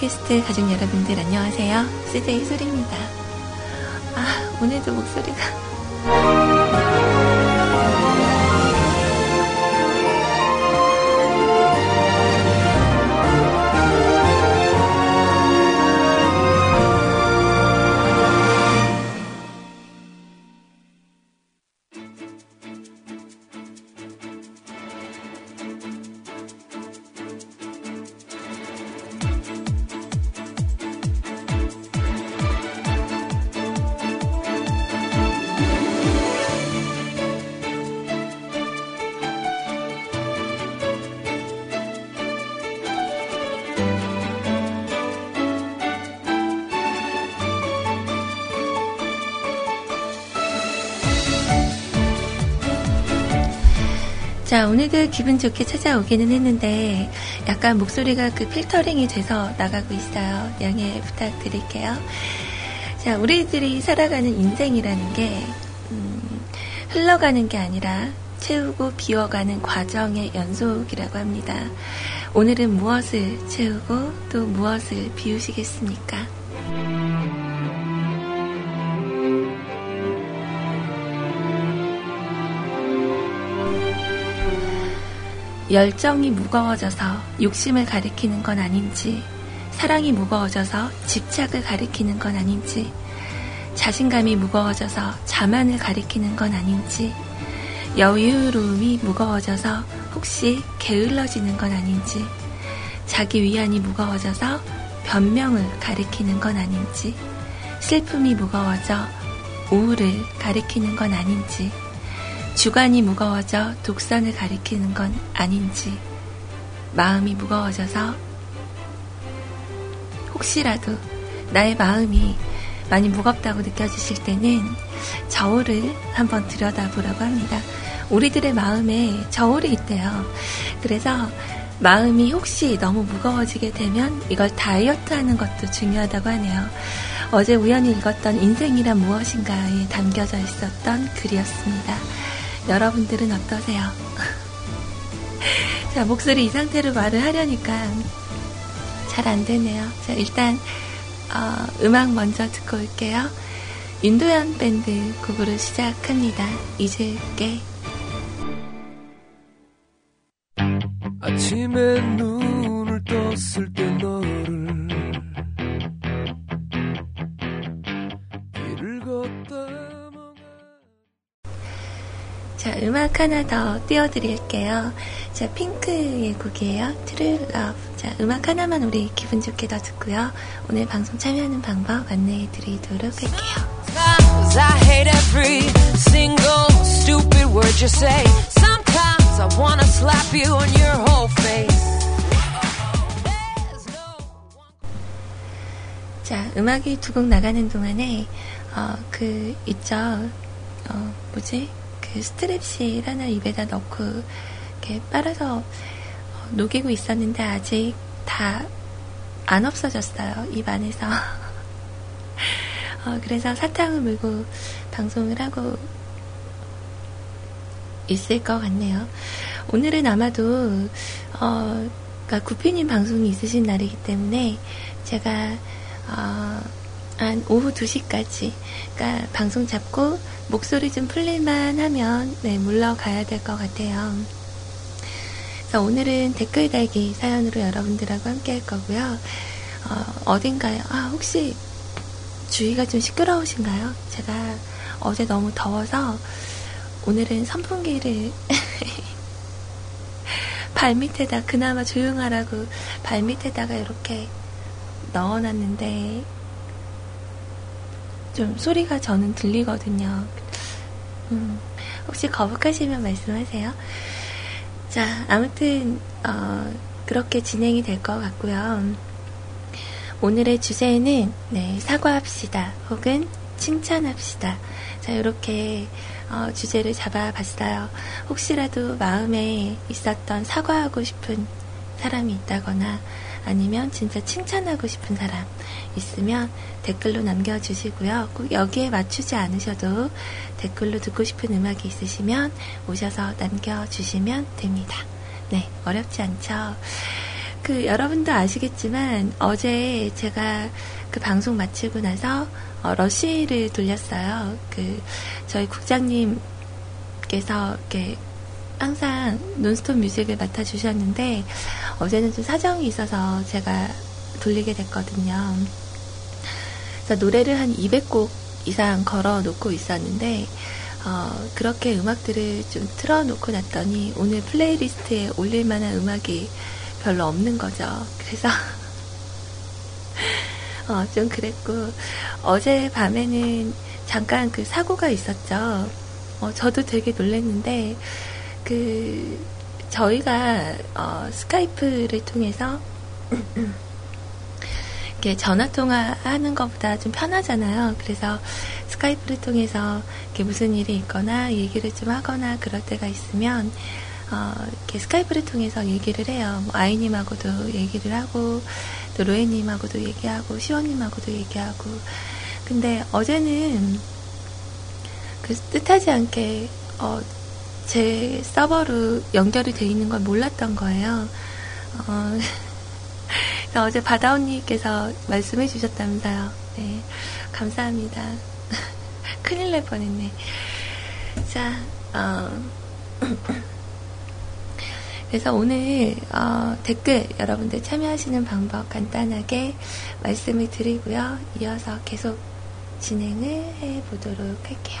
뮤트캐스트 가족 여러분들 안녕하세요. CJ 소리입니다. 아, 오늘도 목소리가 오늘도 기분 좋게 찾아오기는 했는데, 약간 목소리가 그 필터링이 돼서 나가고 있어요. 양해 부탁드릴게요. 자, 우리들이 살아가는 인생이라는 게, 음, 흘러가는 게 아니라 채우고 비워가는 과정의 연속이라고 합니다. 오늘은 무엇을 채우고 또 무엇을 비우시겠습니까? 열정이 무거워져서 욕심을 가리키는 건 아닌지, 사랑이 무거워져서 집착을 가리키는 건 아닌지, 자신감이 무거워져서 자만을 가리키는 건 아닌지, 여유로움이 무거워져서 혹시 게을러지는 건 아닌지, 자기 위안이 무거워져서 변명을 가리키는 건 아닌지, 슬픔이 무거워져 우울을 가리키는 건 아닌지, 주관이 무거워져 독선을 가리키는 건 아닌지, 마음이 무거워져서 혹시라도 나의 마음이 많이 무겁다고 느껴지실 때는 저울을 한번 들여다보라고 합니다. 우리들의 마음에 저울이 있대요. 그래서 마음이 혹시 너무 무거워지게 되면 이걸 다이어트 하는 것도 중요하다고 하네요. 어제 우연히 읽었던 인생이란 무엇인가에 담겨져 있었던 글이었습니다. 여러분들은 어떠세요? 자, 목소리 이 상태로 말을 하려니까 잘 안 되네요. 자, 일단, 어, 음악 먼저 듣고 올게요. 윤도현 밴드 곡으로 시작합니다. 잊을게. 아침에 눈을 떴을 때 너를 자, 음악 하나 더 띄워드릴게요. 자, 핑크의 곡이에요. True Love. 자, 음악 하나만 우리 기분 좋게 더 듣고요. 오늘 방송 참여하는 방법 안내해 드리도록 할게요. Sometimes I hate every single stupid word you say. Sometimes I wanna slap you on your whole face. 자, 음악이 두 곡 나가는 동안에, 어, 그, 있죠. 어, 뭐지? 그 스트랩실 하나 입에다 넣고, 이렇게 빨아서 어, 녹이고 있었는데 아직 다 안 없어졌어요. 입 안에서. 어, 그래서 사탕을 물고 방송을 하고 있을 것 같네요. 오늘은 아마도, 어, 그러니까 구피님 방송이 있으신 날이기 때문에 제가, 어, 한 오후 2시까지, 그러니까 방송 잡고 목소리 좀 풀릴만 하면, 네, 물러가야 될 것 같아요. 그래서 오늘은 댓글 달기 사연으로 여러분들하고 함께 할 거고요. 어, 어딘가요? 아, 혹시 주위가 좀 시끄러우신가요? 제가 어제 너무 더워서 오늘은 선풍기를 발밑에다 그나마 조용하라고 발밑에다가 이렇게 넣어놨는데 좀 소리가 저는 들리거든요. 음, 혹시 거북하시면 말씀하세요. 자, 아무튼 어, 그렇게 진행이 될 것 같고요. 오늘의 주제는 네, 사과합시다 혹은 칭찬합시다. 자, 이렇게 어, 주제를 잡아봤어요. 혹시라도 마음에 있었던 사과하고 싶은 사람이 있다거나 아니면 진짜 칭찬하고 싶은 사람 있으면 댓글로 남겨주시고요. 꼭 여기에 맞추지 않으셔도 댓글로 듣고 싶은 음악이 있으시면 오셔서 남겨주시면 됩니다. 네, 어렵지 않죠? 그그 여러분도 아시겠지만 어제 제가 그 방송 마치고 나서 어, 러쉬를 돌렸어요. 그 저희 국장님께서 이렇게 항상 논스톱 music을 맡아주셨는데 어제는 좀 사정이 있어서 제가 돌리게 됐거든요. 그래서 노래를 한 200곡 이상 걸어 놓고 있었는데 어, 그렇게 음악들을 좀 틀어놓고 났더니 오늘 playlist에 올릴 만한 음악이 별로 없는 거죠. 그래서 어, 좀 그랬고 어제 밤에는 잠깐 그 사고가 있었죠. 어, 저도 되게 놀랐는데 그 저희가 어, 스카이프를 통해서 이렇게 전화 통화하는 것보다 좀 편하잖아요. 그래서 스카이프를 통해서 이렇게 무슨 일이 있거나 얘기를 좀 하거나 그럴 때가 있으면 어, 이렇게 스카이프를 통해서 얘기를 해요. 뭐 아이님하고도 얘기를 하고 또 로에님하고도 얘기하고 시원님하고도 얘기하고 근데 어제는 그 뜻하지 않게 어, 제 서버로 연결이 돼 있는 걸 몰랐던 거예요. 어, 어제 바다 언니께서 말씀해 주셨다면서요. 네, 감사합니다. 큰일 날 뻔했네. 자, 어, 그래서 오늘 어, 댓글 여러분들 참여하시는 방법 간단하게 말씀을 드리고요. 이어서 계속 진행을 해 보도록 할게요.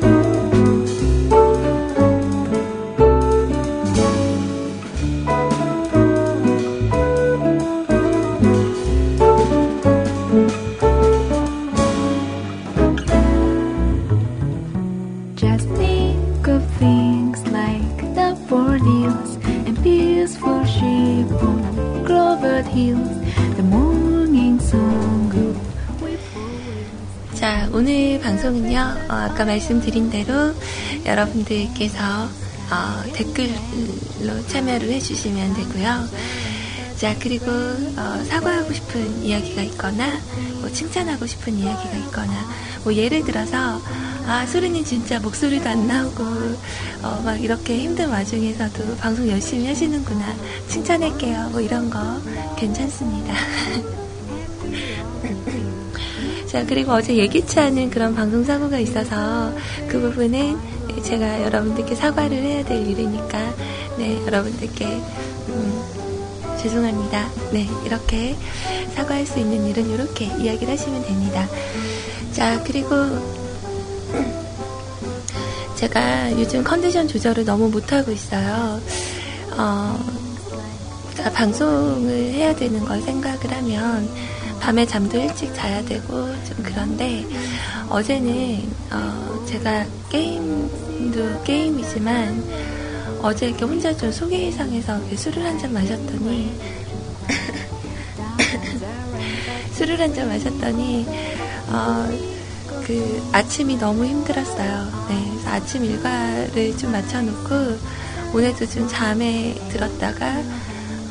오늘 방송은요, 어, 아까 말씀드린 대로 여러분들께서 어, 댓글로 참여를 해주시면 되고요. 자, 그리고 어, 사과하고 싶은 이야기가 있거나, 뭐 칭찬하고 싶은 이야기가 있거나, 뭐 예를 들어서, 아, 소리님 진짜 목소리도 안 나오고, 어, 막 이렇게 힘든 와중에서도 방송 열심히 하시는구나. 칭찬할게요. 뭐 이런 거 괜찮습니다. 자, 그리고 어제 예기치 않은 그런 방송 사고가 있어서 그 부분은 제가 여러분들께 사과를 해야 될 일이니까, 네, 여러분들께, 음, 죄송합니다. 네, 이렇게 사과할 수 있는 일은 이렇게 이야기를 하시면 됩니다. 자, 그리고 제가 요즘 컨디션 조절을 너무 못하고 있어요. 어, 자, 방송을 해야 되는 걸 생각을 하면 밤에 잠도 일찍 자야 되고 좀 그런데 어제는 어, 제가 게임도 게임이지만 어제 이렇게 혼자 좀 속이 이상해서 술을 한 잔 마셨더니 술을 한 잔 마셨더니 어, 그 아침이 너무 힘들었어요. 네, 아침 일과를 좀 맞춰놓고 오늘도 좀 잠에 들었다가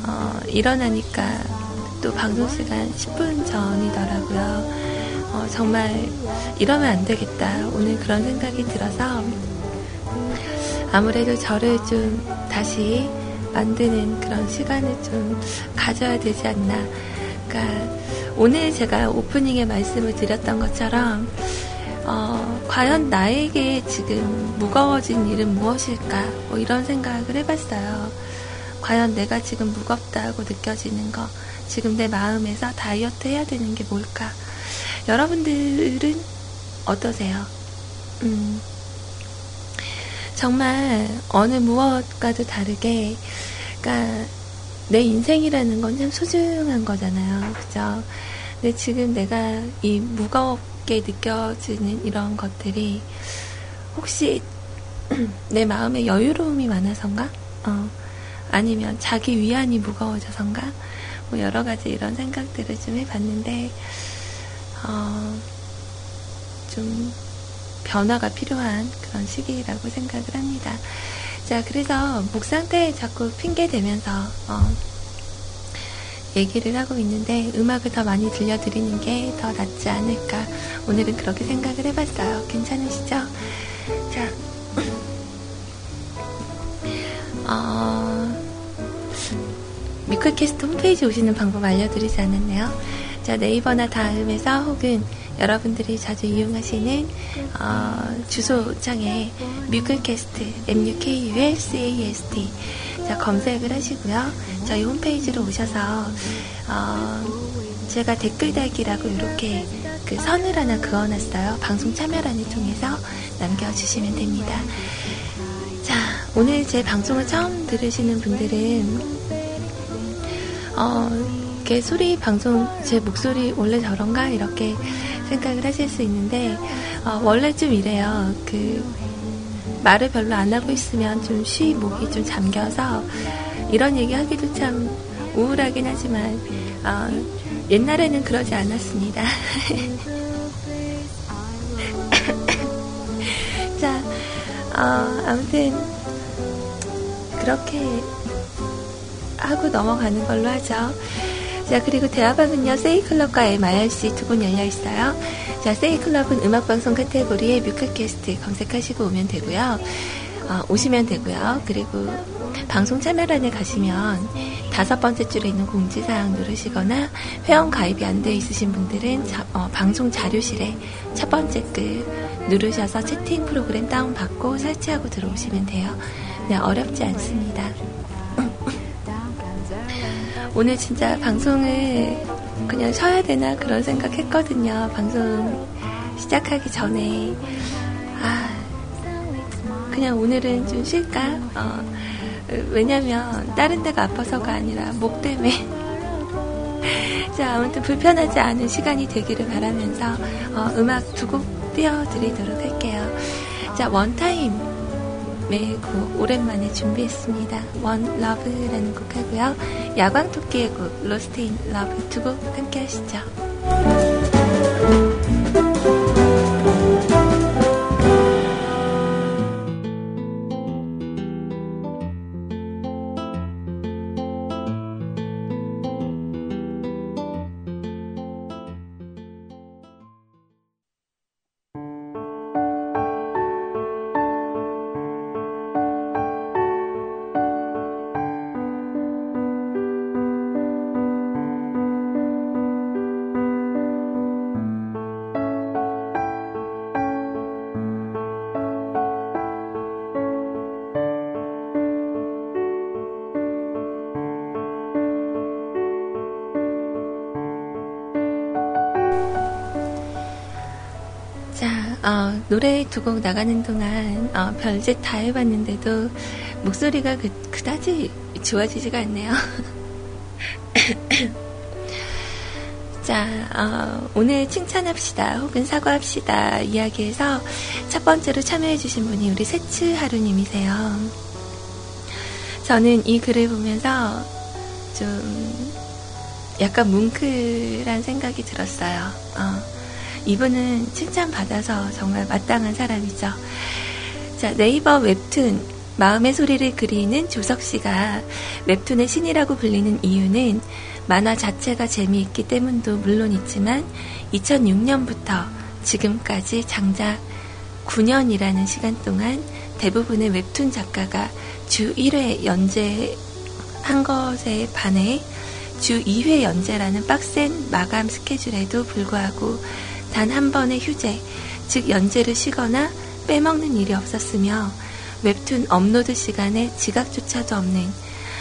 어, 일어나니까 또 방송 시간 10분 전이더라고요. 어, 정말 이러면 안 되겠다. 오늘 그런 생각이 들어서 아무래도 저를 좀 다시 만드는 그런 시간을 좀 가져야 되지 않나. 그러니까 오늘 제가 오프닝에 말씀을 드렸던 것처럼 어, 과연 나에게 지금 무거워진 일은 무엇일까? 뭐 이런 생각을 해봤어요. 과연 내가 지금 무겁다고 느껴지는 거, 지금 내 마음에서 다이어트 해야 되는 게 뭘까? 여러분들은 어떠세요? 음, 정말 어느 무엇과도 다르게, 그러니까 내 인생이라는 건 참 소중한 거잖아요. 그죠? 근데 지금 내가 이 무겁게 느껴지는 이런 것들이 혹시 내 마음에 여유로움이 많아서인가? 어, 아니면 자기 위안이 무거워져서인가? 뭐 여러 가지 이런 생각들을 좀 해봤는데, 어, 좀 변화가 필요한 그런 시기라고 생각을 합니다. 자, 그래서 목 상태에 자꾸 핑계 대면서, 어, 얘기를 하고 있는데 음악을 더 많이 들려드리는 게 더 낫지 않을까. 오늘은 그렇게 생각을 해봤어요. 괜찮으시죠? 자, 어, 뮤클캐스트 홈페이지 오시는 방법 알려드리지 않았네요. 자, 네이버나 다음에서 혹은 여러분들이 자주 이용하시는 어, 주소창에 뮤클캐스트 M-U-K-U-L-C-A-S-T 자, 검색을 하시고요. 저희 홈페이지로 오셔서 어, 제가 댓글 달기라고 이렇게 그 선을 하나 그어놨어요. 방송 참여란을 통해서 남겨주시면 됩니다. 자, 오늘 제 방송을 처음 들으시는 분들은 어, 이렇게 소리 방송 제 목소리 원래 저런가 이렇게 생각을 하실 수 있는데 어, 원래 좀 이래요. 그 말을 별로 안 하고 있으면 좀 쉬 목이 좀 잠겨서 이런 얘기 하기도 참 우울하긴 하지만 어, 옛날에는 그러지 않았습니다. 자, 어, 아무튼 그렇게 하고 넘어가는 걸로 하죠. 자, 그리고 대화방은요, 세이클럽과 MIRC 두 분 열려 있어요. 자, 세이클럽은 음악방송 카테고리에 뮤클캐스트 검색하시고 오면 되고요. 어, 오시면 되고요. 그리고 방송 참여란에 가시면 다섯 번째 줄에 있는 공지사항 누르시거나 회원 가입이 안돼 있으신 분들은 자, 어, 방송 자료실에 첫 번째 글 누르셔서 채팅 프로그램 다운받고 설치하고 들어오시면 돼요. 네, 어렵지 않습니다. 오늘 진짜 방송을 그냥 쉬어야 되나 그런 생각 했거든요. 방송 시작하기 전에. 아, 그냥 오늘은 좀 쉴까? 어, 왜냐면 다른 데가 아파서가 아니라 목 때문에. 자, 아무튼 불편하지 않은 시간이 되기를 바라면서 어, 음악 두 곡 띄워드리도록 할게요. 자, 원타임의 곡 오랜만에 준비했습니다. One Love라는 곡 하고요. 야광 토끼의 곡 Lost In Love 두 곡 함께 하시죠. 노래 두 곡 나가는 동안 어, 별짓 다 해봤는데도 목소리가 그, 그다지 좋아지지가 않네요. 자, 어, 오늘 칭찬합시다 혹은 사과합시다 이야기에서 첫 번째로 참여해주신 분이 우리 세츠 하루님이세요. 저는 이 글을 보면서 좀 약간 뭉클한 생각이 들었어요. 어. 이분은 칭찬받아서 정말 마땅한 사람이죠. 자, 네이버 웹툰 마음의 소리를 그리는 조석 씨가 웹툰의 신이라고 불리는 이유는 만화 자체가 재미있기 때문도 물론 있지만 2006년부터 지금까지 장작 9년이라는 시간 동안 대부분의 웹툰 작가가 주 1회 연재한 것에 반해 주 2회 연재라는 빡센 마감 스케줄에도 불구하고 단 한 번의 휴재, 즉 연재를 쉬거나 빼먹는 일이 없었으며 웹툰 업로드 시간에 지각조차도 없는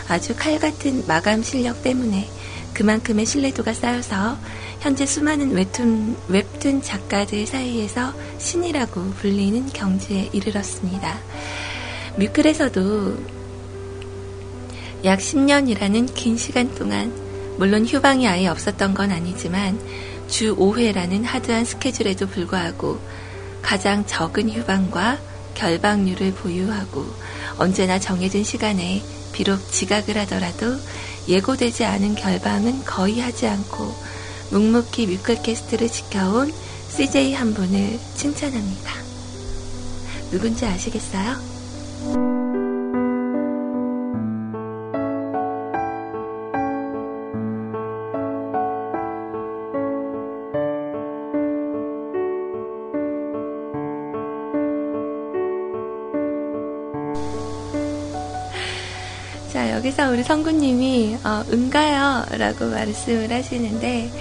아주 칼 같은 마감 실력 때문에 그만큼의 신뢰도가 쌓여서 현재 수많은 웹툰, 웹툰 작가들 사이에서 신이라고 불리는 경지에 이르렀습니다. 뮤클에서도 약 10년이라는 긴 시간 동안 물론 휴방이 아예 없었던 건 아니지만 주 5회라는 하드한 스케줄에도 불구하고 가장 적은 휴방과 결방률을 보유하고 언제나 정해진 시간에 비록 지각을 하더라도 예고되지 않은 결방은 거의 하지 않고 묵묵히 뮤클캐스트를 지켜온 CJ 한 분을 칭찬합니다. 누군지 아시겠어요? 여기서 우리 성구님이, 어, 응가요. 라고 말씀을 하시는데,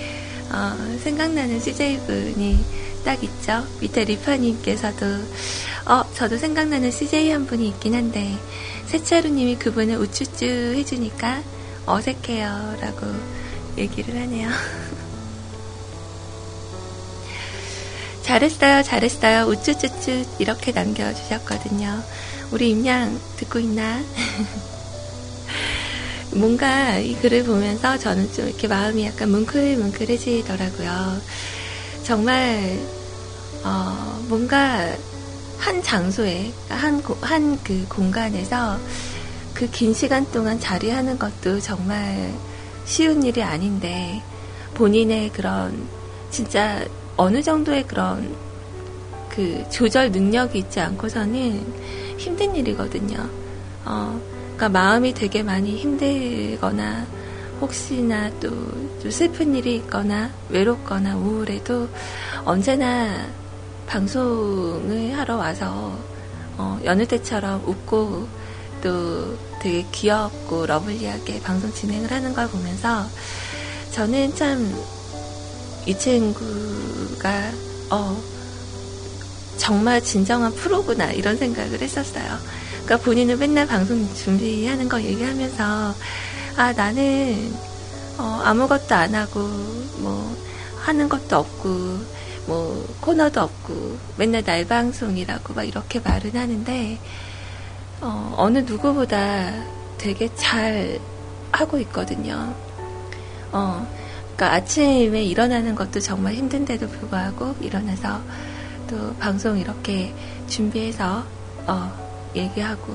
어, 생각나는 CJ분이 딱 있죠. 밑에 리파님께서도, 어, 저도 생각나는 CJ 한 분이 있긴 한데, 세차루님이 그분을 우쭈쭈 해주니까 어색해요. 라고 얘기를 하네요. 잘했어요, 잘했어요. 우쭈쭈쭈 이렇게 남겨주셨거든요. 우리 임양 듣고 있나? 뭔가 이 글을 보면서 저는 좀 이렇게 마음이 약간 뭉클뭉클해지더라고요. 정말 어, 뭔가 한 장소에 한한 그 공간에서 그 긴 시간 동안 자리하는 것도 정말 쉬운 일이 아닌데 본인의 그런 진짜 어느 정도의 그런 그 조절 능력이 있지 않고서는 힘든 일이거든요. 어, 그러니까 마음이 되게 많이 힘들거나 혹시나 또, 또 슬픈 일이 있거나 외롭거나 우울해도 언제나 방송을 하러 와서 어, 여느 때처럼 웃고 또 되게 귀엽고 러블리하게 방송 진행을 하는 걸 보면서 저는 참 이 친구가 어, 정말 진정한 프로구나 이런 생각을 했었어요. 그러니까 본인은 맨날 방송 준비하는 거 얘기하면서 아 나는 어, 아무것도 안 하고 뭐 하는 것도 없고 뭐 코너도 없고 맨날 날 방송이라고 막 이렇게 말은 하는데 어, 어느 누구보다 되게 잘 하고 있거든요. 어, 그러니까 아침에 일어나는 것도 정말 힘든데도 불구하고 일어나서 또 방송 이렇게 준비해서 어, 얘기하고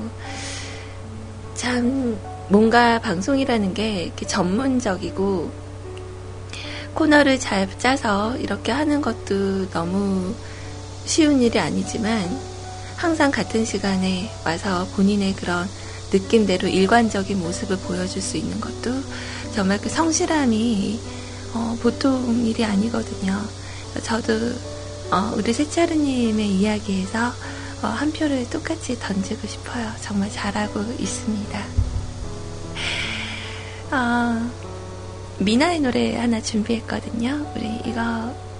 참 뭔가 방송이라는 게 이렇게 전문적이고 코너를 잘 짜서 이렇게 하는 것도 너무 쉬운 일이 아니지만 항상 같은 시간에 와서 본인의 그런 느낌대로 일관적인 모습을 보여줄 수 있는 것도 정말 그 성실함이 어, 보통 일이 아니거든요. 저도 어, 우리 세차르님의 이야기에서 어, 한 표를 똑같이 던지고 싶어요. 정말 잘하고 있습니다. 어, 미나의 노래 하나 준비했거든요. 우리 이거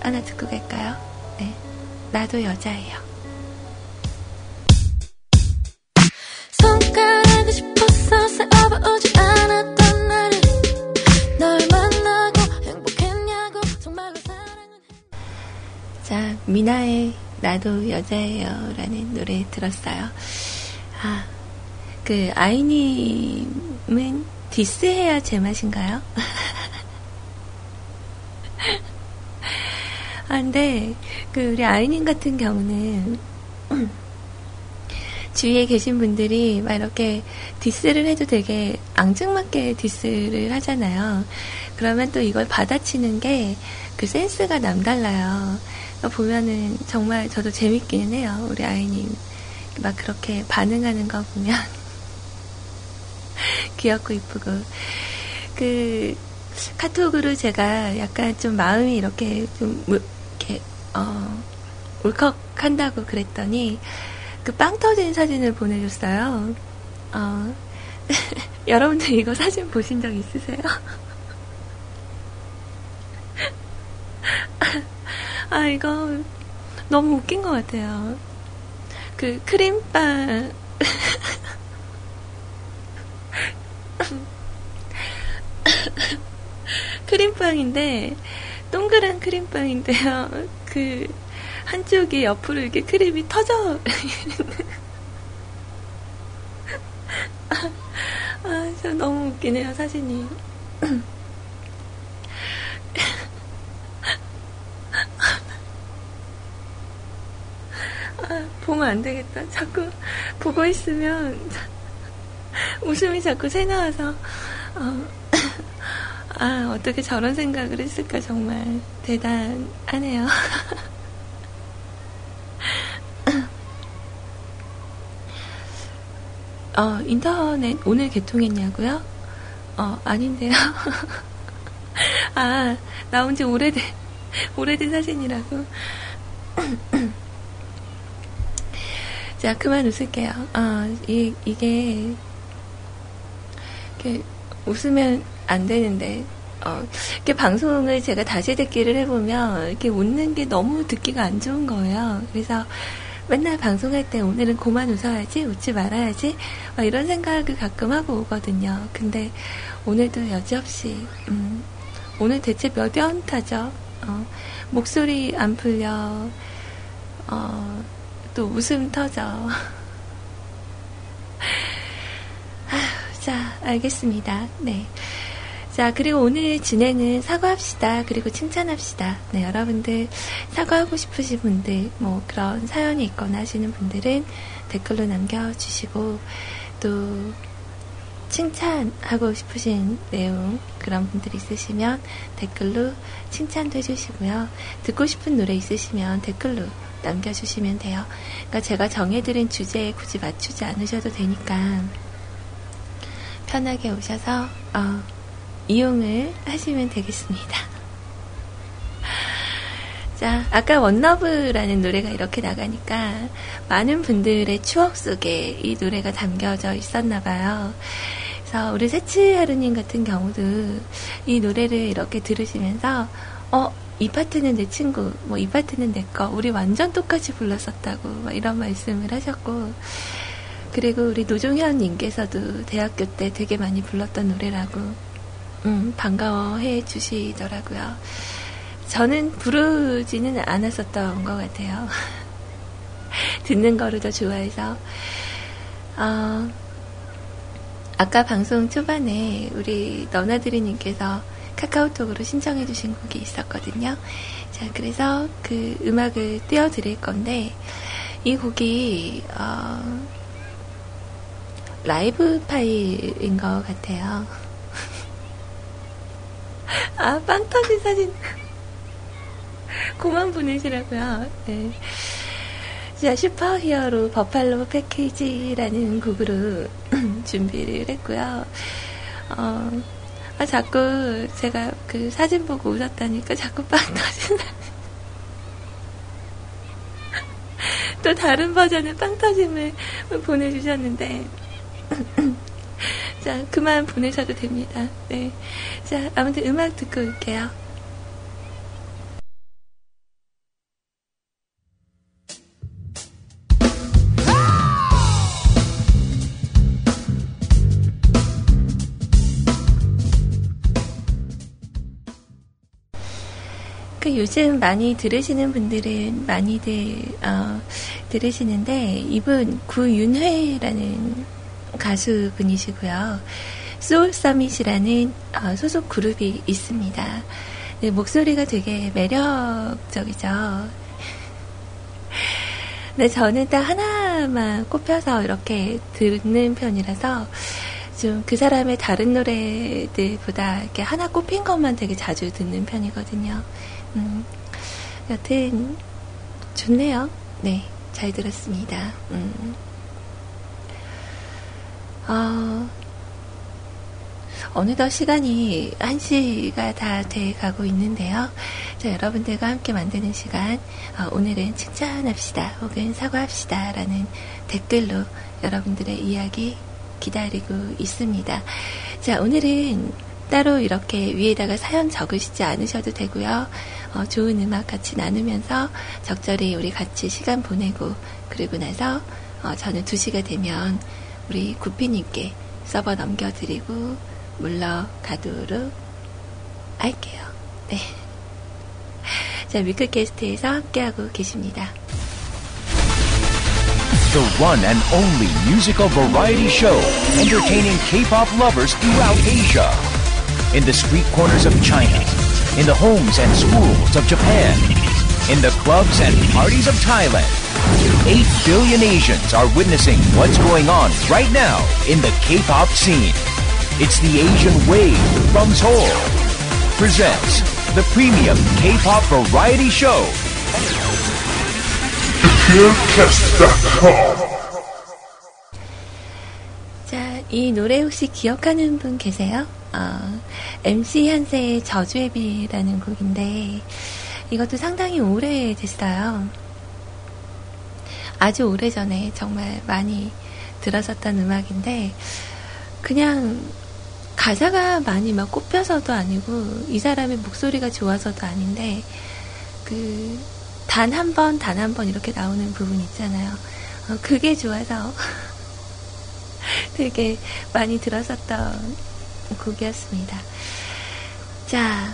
하나 듣고 갈까요? 네. 나도 여자예요. 나도 여자예요 라는 노래 들었어요. 아, 그, 아이님은 디스해야 제맛인가요? 아, 근데, 그, 우리 아이님 같은 경우는, 주위에 계신 분들이 막 이렇게 디스를 해도 되게 앙증맞게 디스를 하잖아요. 그러면 또 이걸 받아치는 게 그 센스가 남달라요. 보면은 정말 저도 재밌기는 해요. 우리 아이님. 막 그렇게 반응하는 거 보면 귀엽고 이쁘고. 그 카톡으로 제가 약간 좀 마음이 이렇게 좀 물- 이렇게 어 울컥한다고 그랬더니 그 빵 터진 사진을 보내줬어요. 어, 여러분들 이거 사진 보신 적 있으세요? 아, 이거 너무 웃긴 것 같아요. 그 크림빵. 크림빵인데, 동그란 크림빵인데요. 그, 한쪽이 옆으로 이렇게 크림이 터져. 아, 저 너무 웃기네요, 사진이. 아, 보면 안 되겠다. 자꾸 보고 있으면 웃음이 자꾸 새나와서, 어, 아, 어떻게 저런 생각을 했을까, 정말 대단하네요. 어, 인터넷 오늘 개통했냐고요? 어, 아닌데요. 아, 나온 지 오래된, 오래된 사진이라고. 자, 그만 웃을게요. 아, 이, 이게, 이렇게 웃으면 안 되는데, 어, 이렇게 방송을 제가 다시 듣기를 해보면, 이렇게 웃는 게 너무 듣기가 안 좋은 거예요. 그래서 맨날 방송할 때 오늘은 고만 웃어야지, 웃지 말아야지, 막 이런 생각을 가끔 하고 오거든요. 근데 오늘도 여지없이, 음, 오늘 대체 몇 연타죠? 어, 목소리 안 풀려, 어, 또 웃음 터져. 아휴, 자, 알겠습니다. 네. 자, 그리고 오늘 진행은 사과합시다. 그리고 칭찬합시다. 네, 여러분들 사과하고 싶으신 분들, 뭐 그런 사연이 있거나 하시는 분들은 댓글로 남겨주시고, 또 칭찬하고 싶으신 내용 그런 분들이 있으시면 댓글로 칭찬도 해주시고요. 듣고 싶은 노래 있으시면 댓글로 남겨주시면 돼요. 그러니까 제가 정해드린 주제에 굳이 맞추지 않으셔도 되니까 편하게 오셔서 어, 이용을 하시면 되겠습니다. 자, 아까 원러브라는 노래가 이렇게 나가니까 많은 분들의 추억 속에 이 노래가 담겨져 있었나 봐요. 그래서 우리 세치하루님 같은 경우도 이 노래를 이렇게 들으시면서 어, 이 파트는 내 친구, 뭐 이 파트는 내 거, 우리 완전 똑같이 불렀었다고 막 이런 말씀을 하셨고 그리고 우리 노종현님께서도 대학교 때 되게 많이 불렀던 노래라고 음, 반가워해 주시더라고요. 저는 부르지는 않았었던 것 같아요. 듣는 거를 더 좋아해서. 어, 아까 방송 초반에 우리 너나드리님께서 카카오톡으로 신청해 주신 곡이 있었거든요. 자, 그래서 그 음악을 띄워드릴 건데, 이 곡이, 어, 라이브 파일인 것 같아요. 아, 빵 터진 사진. 그만 보내시라고요. 네. 자, 슈퍼히어로 버팔로 패키지라는 곡으로 준비를 했고요. 어, 아, 자꾸 제가 그 사진 보고 웃었다니까 자꾸 빵 터진다. 또 다른 버전의 빵 터짐을 보내주셨는데. 자, 그만 보내셔도 됩니다. 네. 자, 아무튼 음악 듣고 올게요. 그 요즘 많이 들으시는 분들은 많이들 어, 들으시는데 이분 구윤회라는 가수분이시고요. 소울 서밋이라는 어, 소속 그룹이 있습니다. 네, 목소리가 되게 매력적이죠. 네, 저는 딱 하나만 꼽혀서 이렇게 듣는 편이라서 좀 그 사람의 다른 노래들보다 이렇게 하나 꼽힌 것만 되게 자주 듣는 편이거든요. 음, 여튼 좋네요. 네, 잘 들었습니다. 음. 어, 어느덧 시간이 1시가 다 돼 가고 있는데요. 자, 여러분들과 함께 만드는 시간, 어, 오늘은 칭찬합시다, 혹은 사과합시다, 라는 댓글로 여러분들의 이야기 기다리고 있습니다. 자, 오늘은 따로 이렇게 위에다가 사연 적으시지 않으셔도 되고요. 어, 좋은 음악 같이 나누면서 적절히 우리 같이 시간 보내고, 그리고 나서 어, 저는 2시가 되면 우리 구피님께 서버 넘겨드리고 물러가도록 할게요. 네. 자, 위크캐스트에서 함께하고 계십니다. The one and only musical variety show entertaining K-pop lovers throughout Asia. In the street corners of China, in the homes and schools of Japan, in the clubs and parties of Thailand. 8 billion Asians are witnessing what's going on right now in the K-pop scene. It's the Asian Wave from Seoul. Presents the premium K-pop variety show. 자, 이 노래 혹시 기억하는 분 계세요? 어, MC 현세의 저주의 비라는 곡인데, 이것도 상당히 오래됐어요. 아주 오래전에 정말 많이 들었었던 음악인데, 그냥 가사가 많이 막 꼽혀서도 아니고 이 사람의 목소리가 좋아서도 아닌데 그 단 한 번, 단 한 번 이렇게 나오는 부분 있잖아요. 어, 그게 좋아서 되게 많이 들었었던 곡이었습니다. 자,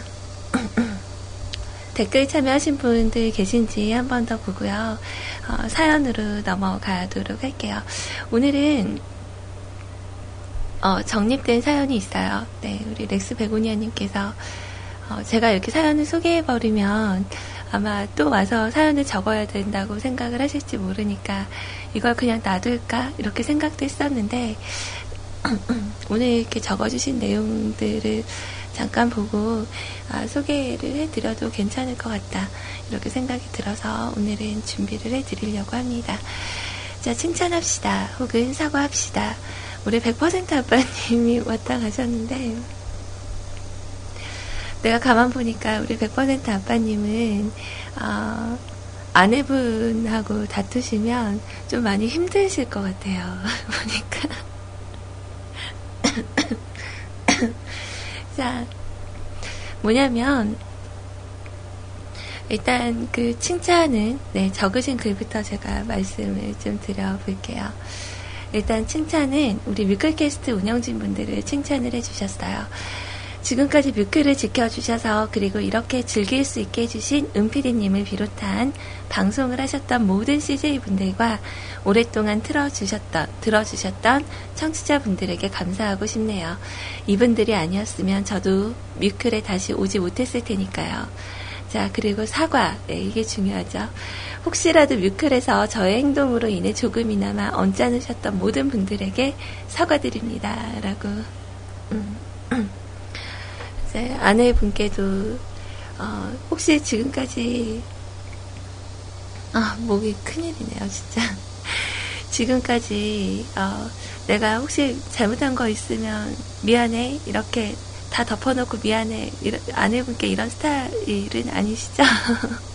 댓글 참여하신 분들 계신지 한 번 더 보고요. 어, 사연으로 넘어가도록 할게요. 오늘은 어, 정립된 사연이 있어요. 네, 우리 렉스 베고니아님께서 어, 제가 이렇게 사연을 소개해버리면 아마 또 와서 사연을 적어야 된다고 생각을 하실지 모르니까 이걸 그냥 놔둘까 이렇게 생각도 했었는데 오늘 이렇게 적어주신 내용들을 잠깐 보고 아, 소개를 해드려도 괜찮을 것 같다 이렇게 생각이 들어서 오늘은 준비를 해드리려고 합니다. 자 칭찬합시다 혹은 사과합시다. 우리 100% 아빠님이 왔다 가셨는데 내가 가만 보니까 우리 100% 아빠님은 어, 아내분하고 다투시면 좀 많이 힘드실 것 같아요. 보니까. 자, 뭐냐면, 일단 그 칭찬은, 네, 적으신 글부터 제가 말씀을 좀 드려볼게요. 일단 칭찬은 우리 뮤클캐스트 운영진 분들을 칭찬을 해주셨어요. 지금까지 뮤클을 지켜주셔서 그리고 이렇게 즐길 수 있게 해주신 은피디님을 비롯한 방송을 하셨던 모든 CJ분들과 오랫동안 틀어주셨던, 들어주셨던 청취자분들에게 감사하고 싶네요. 이분들이 아니었으면 저도 뮤클에 다시 오지 못했을 테니까요. 자, 그리고 사과. 네, 이게 중요하죠. 혹시라도 뮤클에서 저의 행동으로 인해 조금이나마 언짢으셨던 모든 분들에게 사과드립니다. 라고. 음. 이제 아내분께도 어, 혹시 지금까지 아 목이 큰일이네요 진짜 지금까지 어, 내가 혹시 잘못한 거 있으면 미안해 이렇게 다 덮어놓고 미안해 이런, 아내분께 이런 스타일은 아니시죠?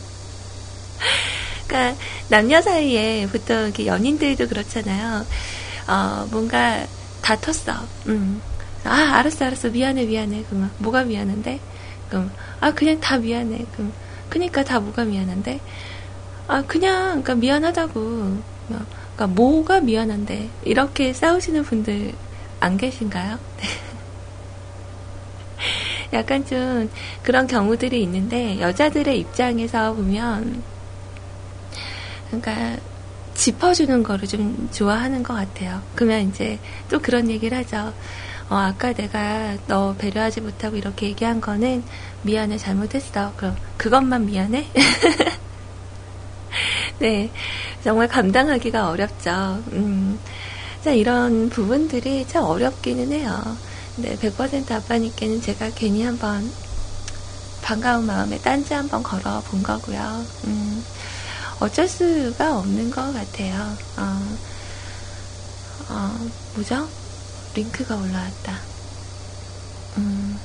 그러니까 남녀 사이에 보통 이렇게 연인들도 그렇잖아요. 어, 뭔가 다퉜어. 음. 아, 알았어, 알았어. 미안해, 미안해. 그러면, 뭐가 미안한데? 그럼, 아, 그냥 다 미안해. 그럼, 그니까 다 뭐가 미안한데? 아, 그냥, 그니까 미안하다고. 그니까 뭐가 미안한데? 이렇게 싸우시는 분들 안 계신가요? 약간 좀 그런 경우들이 있는데, 여자들의 입장에서 보면, 그러니까, 짚어주는 거를 좀 좋아하는 것 같아요. 그러면 이제 또 그런 얘기를 하죠. 어, 아까 내가 너 배려하지 못하고 이렇게 얘기한 거는 미안해, 잘못했어. 그럼 그것만 미안해? 네, 정말 감당하기가 어렵죠. 음, 자, 이런 부분들이 참 어렵기는 해요. 네, 100% 아빠님께는 제가 괜히 한번 반가운 마음에 딴지 한번 걸어 본 거고요. 음, 어쩔 수가 없는 것 같아요. 어, 어, 뭐죠? 링크가 올라왔다. 음.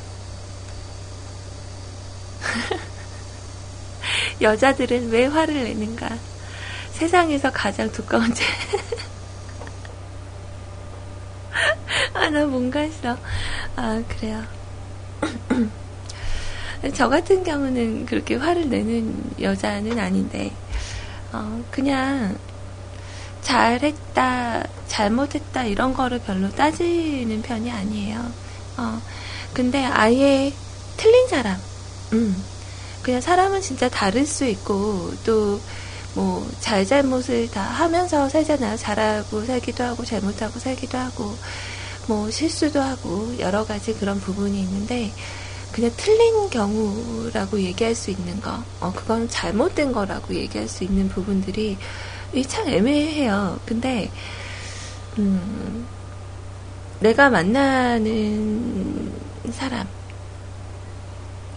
여자들은 왜 화를 내는가? 세상에서 가장 두꺼운 죄. 아, 나 뭔가 했어. 아, 그래요. 저 같은 경우는 그렇게 화를 내는 여자는 아닌데, 어, 그냥 잘했다, 잘못했다 이런 거를 별로 따지는 편이 아니에요. 어, 근데 아예 틀린 사람, 음, 그냥 사람은 진짜 다를 수 있고 또 뭐 잘잘못을 다 하면서 살잖아요. 잘하고 살기도 하고 잘못하고 살기도 하고 뭐 실수도 하고 여러 가지 그런 부분이 있는데 그냥 틀린 경우라고 얘기할 수 있는 거, 어, 그건 잘못된 거라고 얘기할 수 있는 부분들이 참 애매해요. 근데, 음, 내가 만나는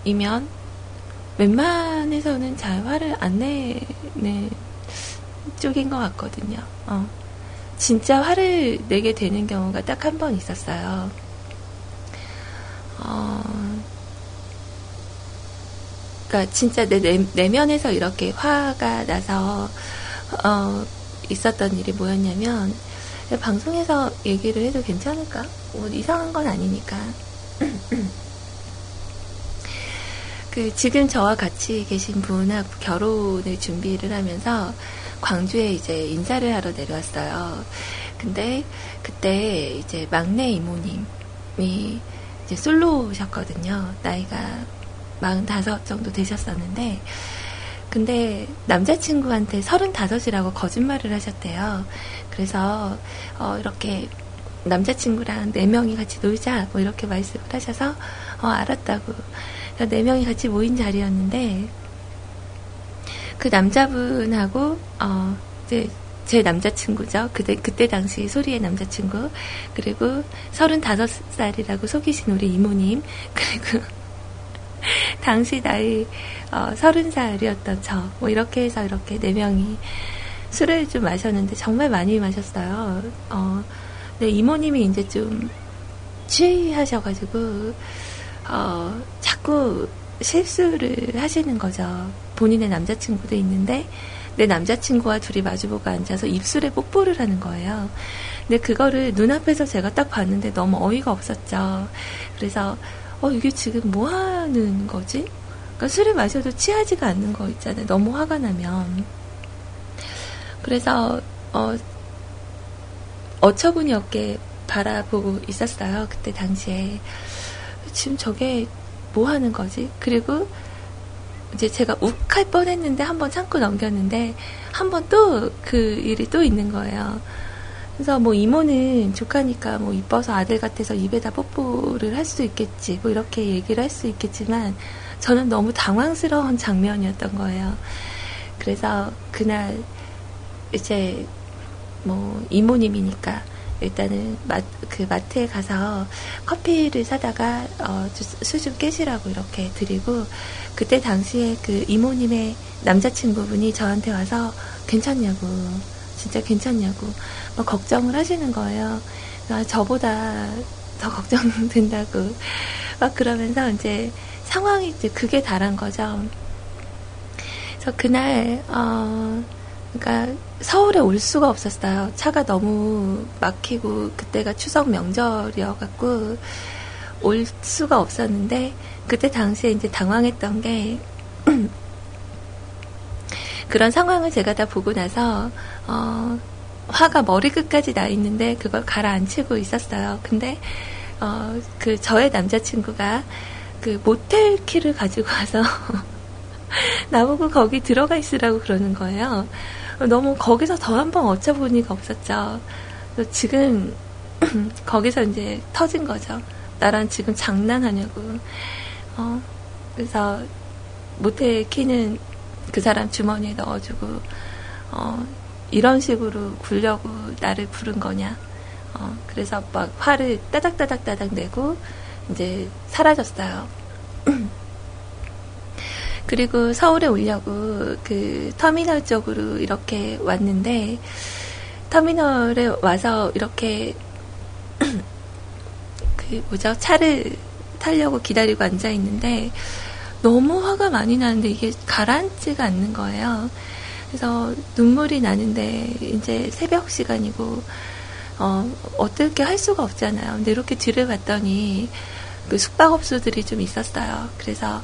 사람이면 웬만해서는 잘 화를 안 내는 쪽인 것 같거든요. 어. 진짜 화를 내게 되는 경우가 딱 한 번 있었어요. 어, 그러니까 진짜 내 내 면에서 이렇게 화가 나서 어, 있었던 일이 뭐였냐면 방송에서 얘기를 해도 괜찮을까? 뭐 이상한 건 아니니까. 그 지금 저와 같이 계신 분하고 결혼을 준비를 하면서 광주에 이제 인사를 하러 내려왔어요. 근데 그때 이제 막내 이모님이 이제 솔로셨거든요. 나이가 45 정도 되셨었는데 근데 남자친구한테 35이라고 거짓말을 하셨대요. 그래서 어, 이렇게 남자친구랑 네 명이 같이 놀자 뭐 이렇게 말씀을 하셔서 어, 알았다고 네 명이 같이 모인 자리였는데 그 남자분하고 어 이제 제 남자친구죠. 그때 그때 당시 소리의 남자친구 그리고 35살이라고 속이신 우리 이모님 그리고 당시 나이 어, 30살이었던 저 뭐 이렇게 해서 이렇게 네 명이 술을 좀 마셨는데 정말 많이 마셨어요. 어, 네, 이모님이 이제 좀 취하셔가지고 어, 자꾸 실수를 하시는 거죠. 본인의 남자친구도 있는데 내 남자친구와 둘이 마주보고 앉아서 입술에 뽀뽀를 하는 거예요. 근데 그거를 눈앞에서 제가 딱 봤는데 너무 어이가 없었죠. 그래서 어 이게 지금 뭐 하는 거지? 그러니까 술을 마셔도 취하지가 않는 거 있잖아요. 너무 화가 나면. 그래서 어 어처구니 없게 바라보고 있었어요. 그때 당시에. 지금 저게 뭐 하는 거지? 그리고 이제 제가 욱할 뻔 했는데 한 번 참고 넘겼는데 한 번 또 그 일이 또 있는 거예요. 그래서 뭐 이모는 조카니까 뭐 이뻐서 아들 같아서 입에다 뽀뽀를 할수 있겠지 뭐 이렇게 얘기를 할 수 있겠지만 저는 너무 당황스러운 장면이었던 거예요. 그래서 그날 이제 뭐 이모님이니까 일단은 마, 그 마트에 가서 커피를 사다가 어, 수좀 깨시라고 이렇게 드리고 그때 당시에 그 이모님의 남자친구분이 저한테 와서 괜찮냐고 진짜 괜찮냐고 막 걱정을 하시는 거예요. 아, 저보다 더 걱정된다고 막 그러면서 이제 상황이 이제 그게 달한 거죠. 그래서 그날 어 그러니까 서울에 올 수가 없었어요. 차가 너무 막히고 그때가 추석 명절이어갖고 올 수가 없었는데 그때 당시에 이제 당황했던 게 그런 상황을 제가 다 보고 나서 어, 화가 머리 끝까지 나 있는데 그걸 가라앉히고 있었어요. 근데 어, 그 저의 남자친구가 그 모텔 키를 가지고 와서 나보고 거기 들어가 있으라고 그러는 거예요. 너무 거기서 더 한번 어처구니가 없었죠. 지금 거기서 이제 터진 거죠. 나랑 지금 장난하냐고. 어, 그래서 모텔 키는 그 사람 주머니에 넣어주고, 어, 이런 식으로 굴려고 나를 부른 거냐. 어, 그래서 막 화를 따닥따닥따닥 내고, 이제 사라졌어요. 그리고 서울에 오려고 그 터미널 쪽으로 이렇게 왔는데 터미널에 와서 이렇게 그 뭐죠 차를 타려고 기다리고 앉아 있는데 너무 화가 많이 나는데 이게 가라앉지가 않는 거예요. 그래서 눈물이 나는데 이제 새벽 시간이고 어 어떻게 할 수가 없잖아요. 근데 이렇게 뒤를 봤더니 그 숙박업소들이 좀 있었어요. 그래서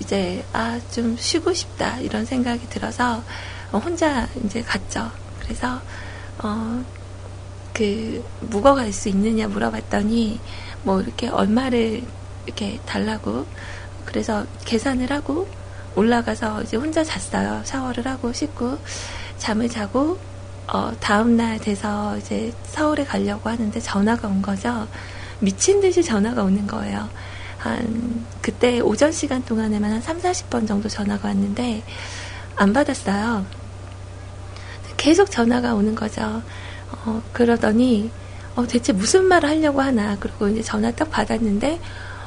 이제 아 좀 쉬고 싶다 이런 생각이 들어서 어, 혼자 이제 갔죠. 그래서 어 그 묵어갈 수 있느냐 물어봤더니 뭐 이렇게 얼마를 이렇게 달라고 그래서 계산을 하고 올라가서 이제 혼자 잤어요. 샤워를 하고 씻고 잠을 자고 어 다음 날 돼서 이제 서울에 가려고 하는데 전화가 온 거죠. 미친 듯이 전화가 오는 거예요. 한 그때 오전 시간 동안에만 한 3, 40번 정도 전화가 왔는데 안 받았어요. 계속 전화가 오는 거죠. 어, 그러더니 어, 대체 무슨 말을 하려고 하나. 그리고 이제 전화 딱 받았는데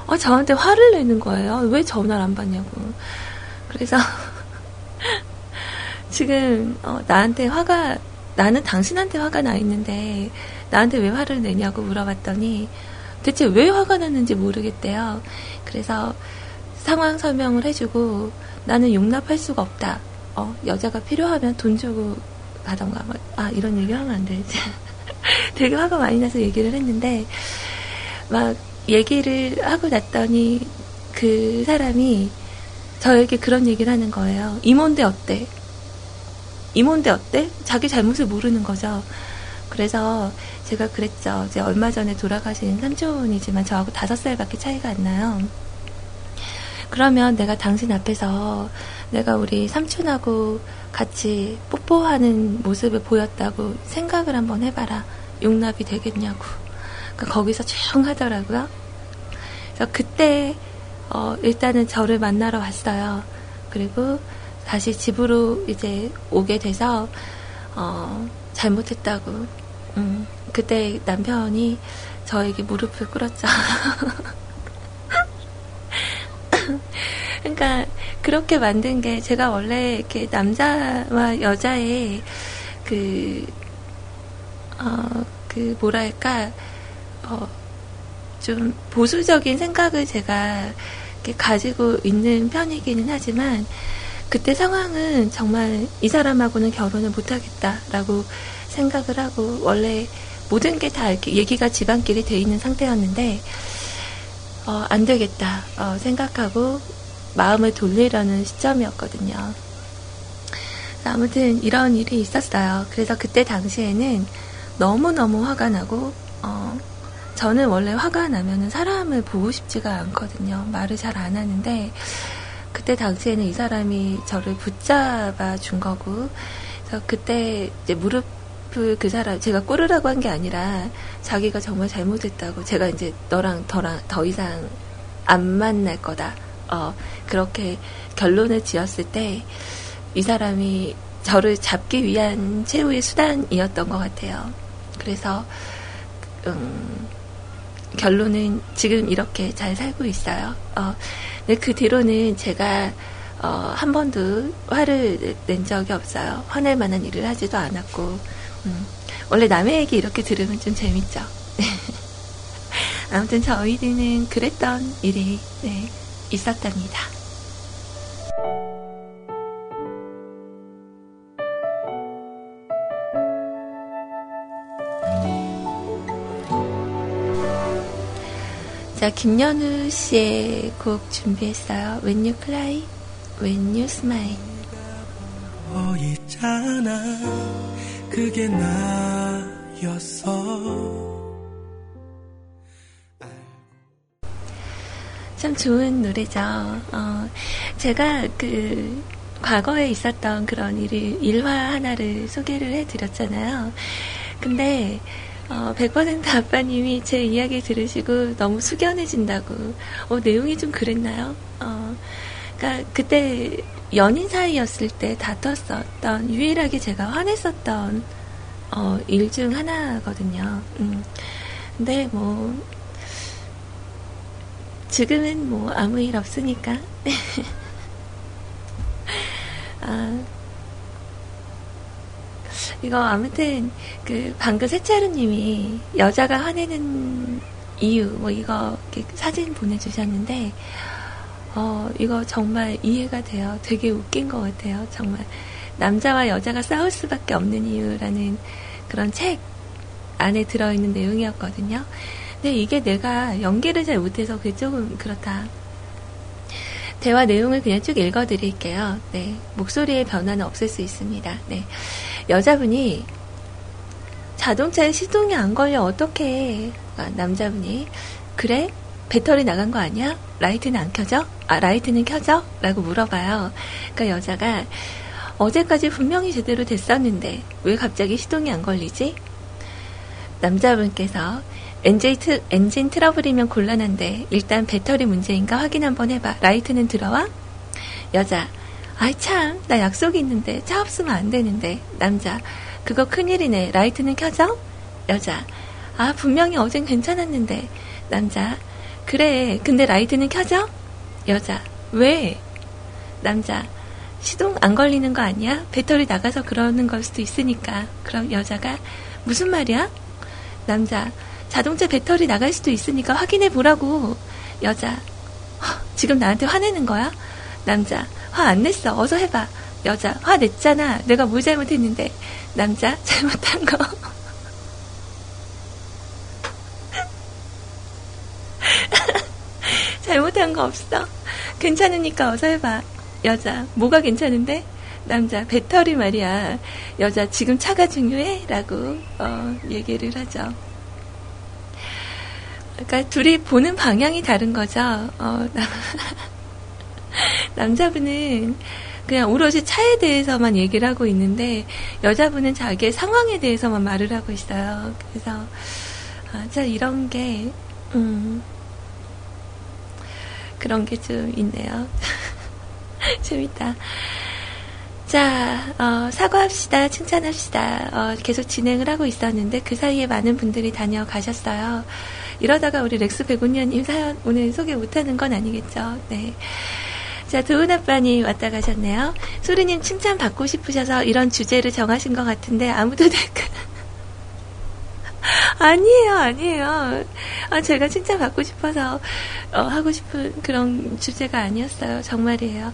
어, 저한테 화를 내는 거예요. 왜 전화를 안 받냐고. 그래서 지금 어, 나한테 화가 나는 당신한테 화가 나 있는데 나한테 왜 화를 내냐고 물어봤더니 대체 왜 화가 났는지 모르겠대요. 그래서 상황 설명을 해주고 나는 용납할 수가 없다. 어, 여자가 필요하면 돈 주고 가던가. 뭐, 아, 이런 얘기 하면 안 되지. 되게 화가 많이 나서 얘기를 했는데, 막, 얘기를 하고 났더니 그 사람이 저에게 그런 얘기를 하는 거예요. 이몬데 어때? 이몬데 어때? 자기 잘못을 모르는 거죠. 그래서 제가 그랬죠. 이제 얼마 전에 돌아가신 삼촌이지만 저하고 다섯 살밖에 차이가 안 나요. 그러면 내가 당신 앞에서 내가 우리 삼촌하고 같이 뽀뽀하는 모습을 보였다고 생각을 한번 해봐라. 용납이 되겠냐고. 그러니까 거기서 조용 하더라고요. 그래서 그때 어, 일단은 저를 만나러 왔어요. 그리고 다시 집으로 이제 오게 돼서 어, 잘못했다고. 음, 그때 남편이 저에게 무릎을 꿇었죠. 그러니까 그렇게 만든 게 제가 원래 이렇게 남자와 여자의 그, 어, 그 뭐랄까, 어, 좀 보수적인 생각을 제가 이렇게 가지고 있는 편이기는 하지만 그때 상황은 정말 이 사람하고는 결혼을 못하겠다라고 생각을 하고 원래 모든 게 다 이렇게 얘기가 집안끼리 돼 있는 상태였는데 어, 안 되겠다 어, 생각하고 마음을 돌리려는 시점이었거든요. 아무튼 이런 일이 있었어요. 그래서 그때 당시에는 너무너무 화가 나고 어, 저는 원래 화가 나면은 사람을 보고 싶지가 않거든요. 말을 잘 안 하는데 그때 당시에는 이 사람이 저를 붙잡아 준 거고 그래서 그때 이제 무릎 을그 사람 제가 꿇으라고 한 게 아니라 자기가 정말 잘못했다고 제가 이제 너랑 더랑 더 이상 안 만날 거다. 어 그렇게 결론을 지었을 때 이 사람이 저를 잡기 위한 최후의 수단이었던 것 같아요. 그래서 음, 결론은 지금 이렇게 잘 살고 있어요. 어, 근데 그 뒤로는 제가 어, 한 번도 화를 낸 적이 없어요. 화낼 만한 일을 하지도 않았고, 음, 원래 남의 얘기 이렇게 들으면 좀 재밌죠. 아무튼 저희들은 그랬던 일이 네, 있었답니다. 자, 김연우 씨의 곡 준비했어요. When You Cry, When You Smile. 그게 나였어 참 좋은 노래죠. 어, 제가 그 과거에 있었던 그런 일, 일화 하나를 소개를 해드렸잖아요. 근데 어, 100% 아빠님이 제 이야기 들으시고 너무 숙연해진다고. 어, 내용이 좀 그랬나요? 어, 그니까 그때 연인 사이였을 때 다퉜었던 유일하게 제가 화냈었던 어, 일 중 하나거든요. 음. 근데 뭐 지금은 뭐 아무 일 없으니까. 아, 이거 아무튼 그 방금 세차루님이 여자가 화내는 이유 뭐 이거 사진 보내주셨는데 어 이거 정말 이해가 돼요. 되게 웃긴 것 같아요. 정말 남자와 여자가 싸울 수밖에 없는 이유라는 그런 책 안에 들어있는 내용이었거든요. 근데 이게 내가 연기를 잘 못해서 그게 조금 그렇다. 대화 내용을 그냥 쭉 읽어드릴게요. 네. 목소리의 변화는 없을 수 있습니다. 네. 여자분이 자동차에 시동이 안 걸려 어떡해. 아, 남자분이 그래? 배터리 나간 거 아니야? 라이트는 안 켜져? 아, 라이트는 켜져? 라고 물어봐요. 그러니까 여자가 어제까지 분명히 제대로 됐었는데 왜 갑자기 시동이 안 걸리지? 남자분께서 엔진, 트, 엔진 트러블이면 곤란한데 일단 배터리 문제인가 확인 한번 해봐. 라이트는 들어와? 여자 아이 참, 나 약속이 있는데 차 없으면 안 되는데. 남자, 그거 큰일이네. 라이트는 켜져? 여자, 아 분명히 어젠 괜찮았는데. 남자, 그래. 근데 라이트는 켜져? 여자, 왜? 남자, 시동 안 걸리는 거 아니야? 배터리 나가서 그러는 걸 수도 있으니까. 그럼 여자가, 무슨 말이야? 남자, 자동차 배터리 나갈 수도 있으니까 확인해 보라고. 여자, 지금 나한테 화내는 거야? 남자, 화 안 냈어. 어서 해봐. 여자, 화 냈잖아. 내가 뭘 잘못했는데. 남자, 잘못한 거. 거 없어. 괜찮으니까 어서 해봐. 여자. 뭐가 괜찮은데? 남자. 배터리 말이야. 여자, 지금 차가 중요해? 라고, 어, 얘기를 하죠. 그러니까 둘이 보는 방향이 다른 거죠. 어, 남, 남자분은 그냥 오로지 차에 대해서만 얘기를 하고 있는데 여자분은 자기의 상황에 대해서만 말을 하고 있어요. 그래서 아, 자 이런 게 음, 그런 게 좀 있네요. 재밌다. 자, 어, 사과합시다. 칭찬합시다. 어, 계속 진행을 하고 있었는데 그 사이에 많은 분들이 다녀가셨어요. 이러다가 우리 렉스 백운녀님 사연 오늘 소개 못하는 건 아니겠죠. 네. 자, 도은 아빠님 왔다 가셨네요. 소리님 칭찬 받고 싶으셔서 이런 주제를 정하신 것 같은데 아무도 댓글. 아니에요, 아니에요. 아, 제가 칭찬 받고 싶어서 어, 하고 싶은 그런 주제가 아니었어요. 정말이에요.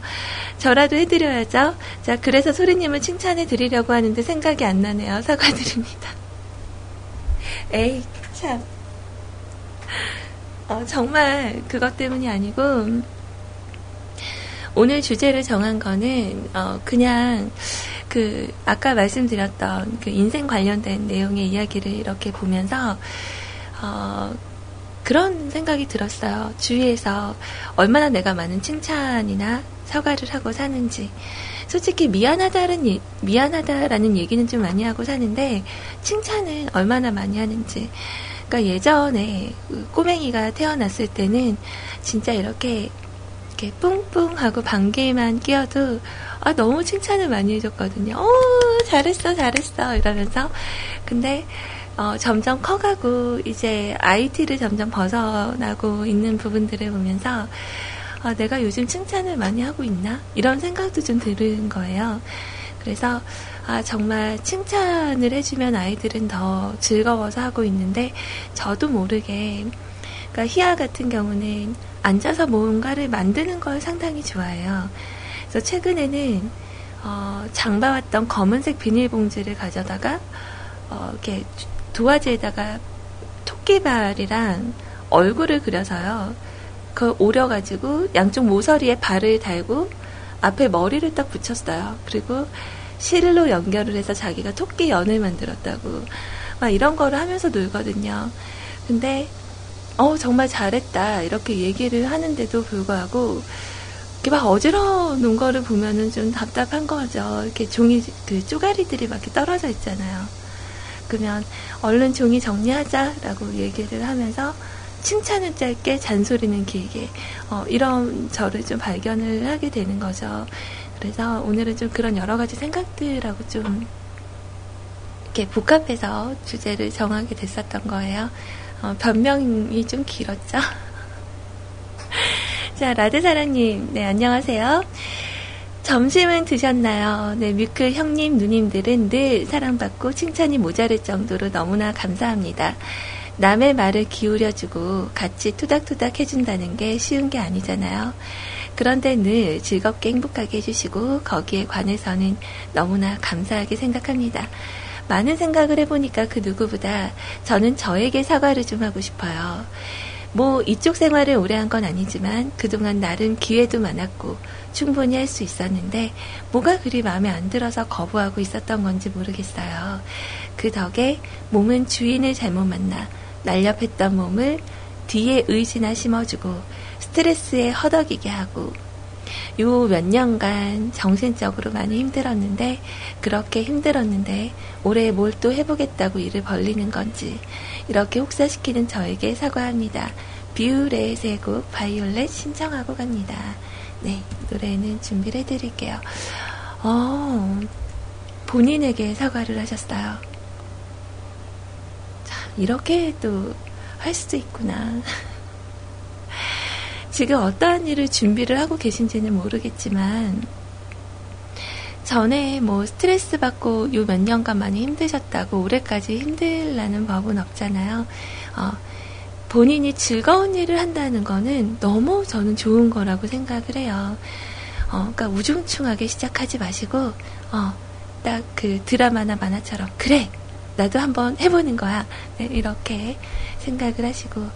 저라도 해드려야죠. 자, 그래서 소리님을 칭찬해 드리려고 하는데 생각이 안 나네요. 사과드립니다. 에이, 참. 어, 정말 그것 때문이 아니고, 오늘 주제를 정한 거는, 어, 그냥, 그, 아까 말씀드렸던 그 인생 관련된 내용의 이야기를 이렇게 보면서, 어, 그런 생각이 들었어요. 주위에서 얼마나 내가 많은 칭찬이나 사과를 하고 사는지. 솔직히 미안하다는, 미안하다라는 얘기는 좀 많이 하고 사는데, 칭찬은 얼마나 많이 하는지. 그러니까 예전에 그 꼬맹이가 태어났을 때는 진짜 이렇게 이렇게 뿡뿡 하고 방귀만 끼어도 아 너무 칭찬을 많이 해줬거든요. 어 잘했어 잘했어 이러면서 근데 어, 점점 커가고 이제 IT를 점점 벗어나고 있는 부분들을 보면서 어, 내가 요즘 칭찬을 많이 하고 있나 이런 생각도 좀 드는 거예요. 그래서 아, 정말 칭찬을 해주면 아이들은 더 즐거워서 하고 있는데, 저도 모르게, 그러니까 희아 같은 경우는 앉아서 뭔가를 만드는 걸 상당히 좋아해요. 그래서 최근에는, 어, 장봐왔던 검은색 비닐봉지를 가져다가, 어, 이렇게 도화지에다가 토끼발이랑 얼굴을 그려서요. 그걸 오려가지고 양쪽 모서리에 발을 달고 앞에 머리를 딱 붙였어요. 그리고 실로 연결을 해서 자기가 토끼 연을 만들었다고 막 이런 거를 하면서 놀거든요. 근데 어 정말 잘했다 이렇게 얘기를 하는데도 불구하고 이렇게 막 어지러워 놓은 거를 보면은 좀 답답한 거죠. 이렇게 종이 그 쪼가리들이 막 이렇게 떨어져 있잖아요. 그러면 얼른 종이 정리하자라고 얘기를 하면서 칭찬은 짧게 잔소리는 길게 어, 이런 저를 좀 발견을 하게 되는 거죠. 그래서 오늘은 좀 그런 여러 가지 생각들하고 좀 이렇게 복합해서 주제를 정하게 됐었던 거예요. 어, 변명이 좀 길었죠. 자, 라드사랑님, 네, 안녕하세요. 점심은 드셨나요? 네, 뮤클 형님, 누님들은 늘 사랑받고 칭찬이 모자랄 정도로 너무나 감사합니다. 남의 말을 기울여주고 같이 투닥투닥 해준다는 게 쉬운 게 아니잖아요. 그런데 늘 즐겁게 행복하게 해주시고 거기에 관해서는 너무나 감사하게 생각합니다. 많은 생각을 해보니까 그 누구보다 저는 저에게 사과를 좀 하고 싶어요. 뭐 이쪽 생활을 오래 한 건 아니지만 그동안 나름 기회도 많았고 충분히 할 수 있었는데 뭐가 그리 마음에 안 들어서 거부하고 있었던 건지 모르겠어요. 그 덕에 몸은 주인을 잘못 만나 날렵했던 몸을 뒤에 의지나 심어주고 스트레스에 허덕이게 하고 요 몇 년간 정신적으로 많이 힘들었는데 그렇게 힘들었는데 올해 뭘 또 해보겠다고 일을 벌리는 건지 이렇게 혹사시키는 저에게 사과합니다. 뷰의 세곡 바이올렛 신청하고 갑니다. 네, 노래는 준비를 해드릴게요. 어, 본인에게 사과를 하셨어요. 자, 이렇게 또 할 수도 있구나. 지금 어떠한 일을 준비를 하고 계신지는 모르겠지만, 전에 뭐 스트레스 받고 요 몇 년간 많이 힘드셨다고 올해까지 힘들라는 법은 없잖아요. 어, 본인이 즐거운 일을 한다는 거는 너무 저는 좋은 거라고 생각을 해요. 어, 그러니까 우중충하게 시작하지 마시고, 어, 딱 그 드라마나 만화처럼, 그래! 나도 한번 해보는 거야. 네, 이렇게 생각을 하시고,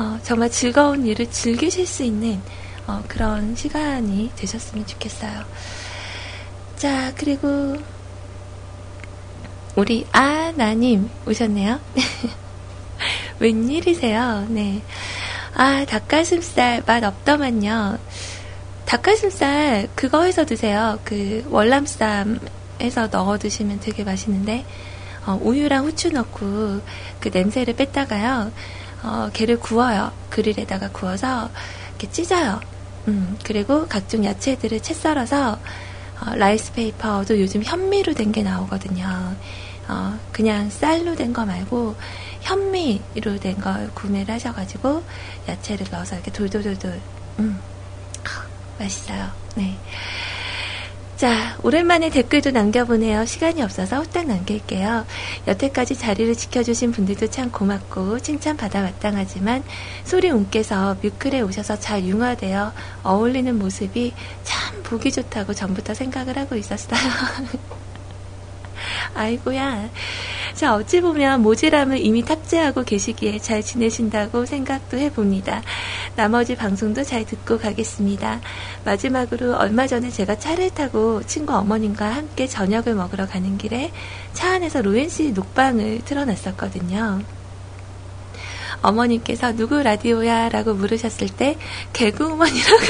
어, 정말 즐거운 일을 즐기실 수 있는 어, 그런 시간이 되셨으면 좋겠어요. 자, 그리고 우리 아나님 오셨네요. 웬일이세요? 네. 아, 닭가슴살 맛 없더만요. 닭가슴살 그거 해서 드세요. 그 월남쌈 해서 넣어 드시면 되게 맛있는데 어, 우유랑 후추 넣고 그 냄새를 뺐다가요. 어, 걔를 구워요. 그릴에다가 구워서 이렇게 찢어요. 음, 그리고 각종 야채들을 채 썰어서 어, 라이스 페이퍼도 요즘 현미로 된 게 나오거든요. 어, 그냥 쌀로 된 거 말고 현미로 된 걸 구매를 하셔가지고 야채를 넣어서 이렇게 돌돌돌돌 음, 아, 맛있어요. 네. 자, 오랜만에 댓글도 남겨보네요. 시간이 없어서 후딱 남길게요. 여태까지 자리를 지켜주신 분들도 참 고맙고 칭찬받아 마땅하지만 소리 운께서 뮤클에 오셔서 잘 융화되어 어울리는 모습이 참 보기 좋다고 전부터 생각을 하고 있었어요. 아이고야. 자, 어찌 보면 모지람을 이미 탑재하고 계시기에 잘 지내신다고 생각도 해봅니다. 나머지 방송도 잘 듣고 가겠습니다. 마지막으로 얼마 전에 제가 차를 타고 친구 어머님과 함께 저녁을 먹으러 가는 길에 차 안에서 로엔 씨 녹방을 틀어놨었거든요. 어머님께서 누구 라디오야? 라고 물으셨을 때 개그우먼이라고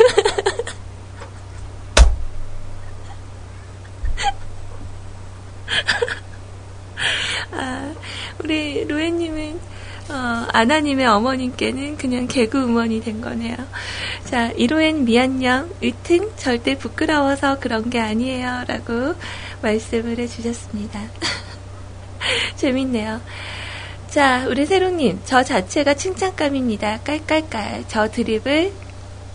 아, 우리 로에님은 어, 아나님의 어머님께는 그냥 개그우먼이 된 거네요. 자, 이로엔 미안녕, 으튼 절대 부끄러워서 그런 게 아니에요. 라고 말씀을 해주셨습니다. 재밌네요. 자, 우리 세롱님, 저 자체가 칭찬감입니다. 깔깔깔. 저 드립을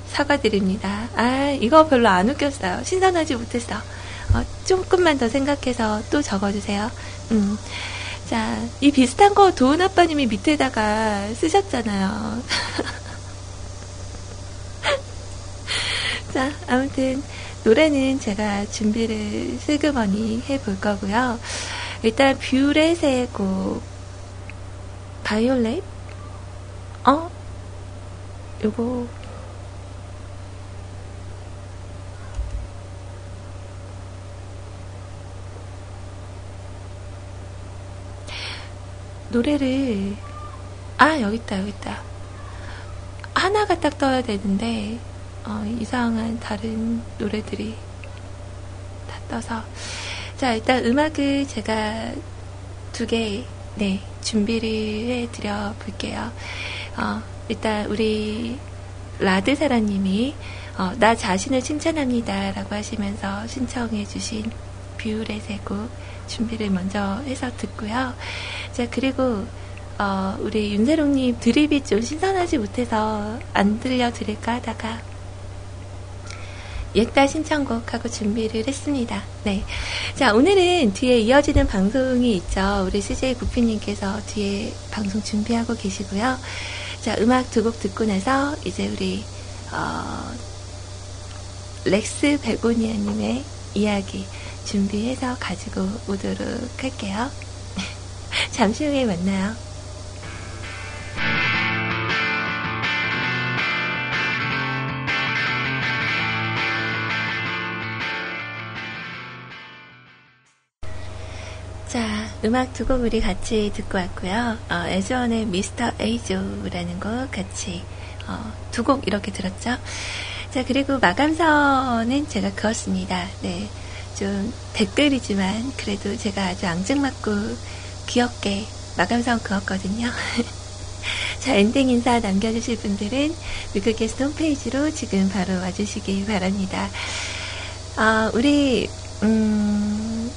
사과드립니다. 아, 이거 별로 안 웃겼어요. 신선하지 못했어. 어, 조금만 더 생각해서 또 적어주세요. 음. 자, 이 비슷한 거 도훈 아빠님이 밑에다가 쓰셨잖아요. 자, 아무튼 노래는 제가 준비를 슬그머니 해볼 거고요. 일단 뷰렛의 곡 바이올렛? 어? 요거 노래를 아 여기 있다 여기 있다 하나가 딱 떠야 되는데 어, 이상한 다른 노래들이 다 떠서 자 일단 음악을 제가 두개 네, 준비를 해드려 볼게요. 어, 일단 우리 라드사라님이 어, 나 자신을 칭찬합니다 라고 하시면서 신청해 주신 뷰렛의 곡 준비를 먼저 해서 듣고요. 자, 그리고, 어, 우리 윤세롱님 드립이 좀 신선하지 못해서 안 들려드릴까 하다가, 옛날 신청곡하고 준비를 했습니다. 네. 자, 오늘은 뒤에 이어지는 방송이 있죠. 우리 CJ 구피님께서 뒤에 방송 준비하고 계시고요. 자, 음악 두 곡 듣고 나서 이제 우리, 어, 렉스 베고니아님의 이야기 준비해서 가지고 오도록 할게요. 잠시 후에 만나요. 자, 음악 두 곡 우리 같이 듣고 왔고요. 어, 에즈원의 미스터 에이조라는 곡 같이 어, 두 곡 이렇게 들었죠. 자, 그리고 마감선은 제가 그었습니다. 네. 좀 댓글이지만 그래도 제가 아주 앙증맞고 귀엽게 마감선 그었거든요. 자, 엔딩 인사 남겨주실 분들은 뮤클캐스트 홈페이지로 지금 바로 와주시기 바랍니다. 아, 우리, 음,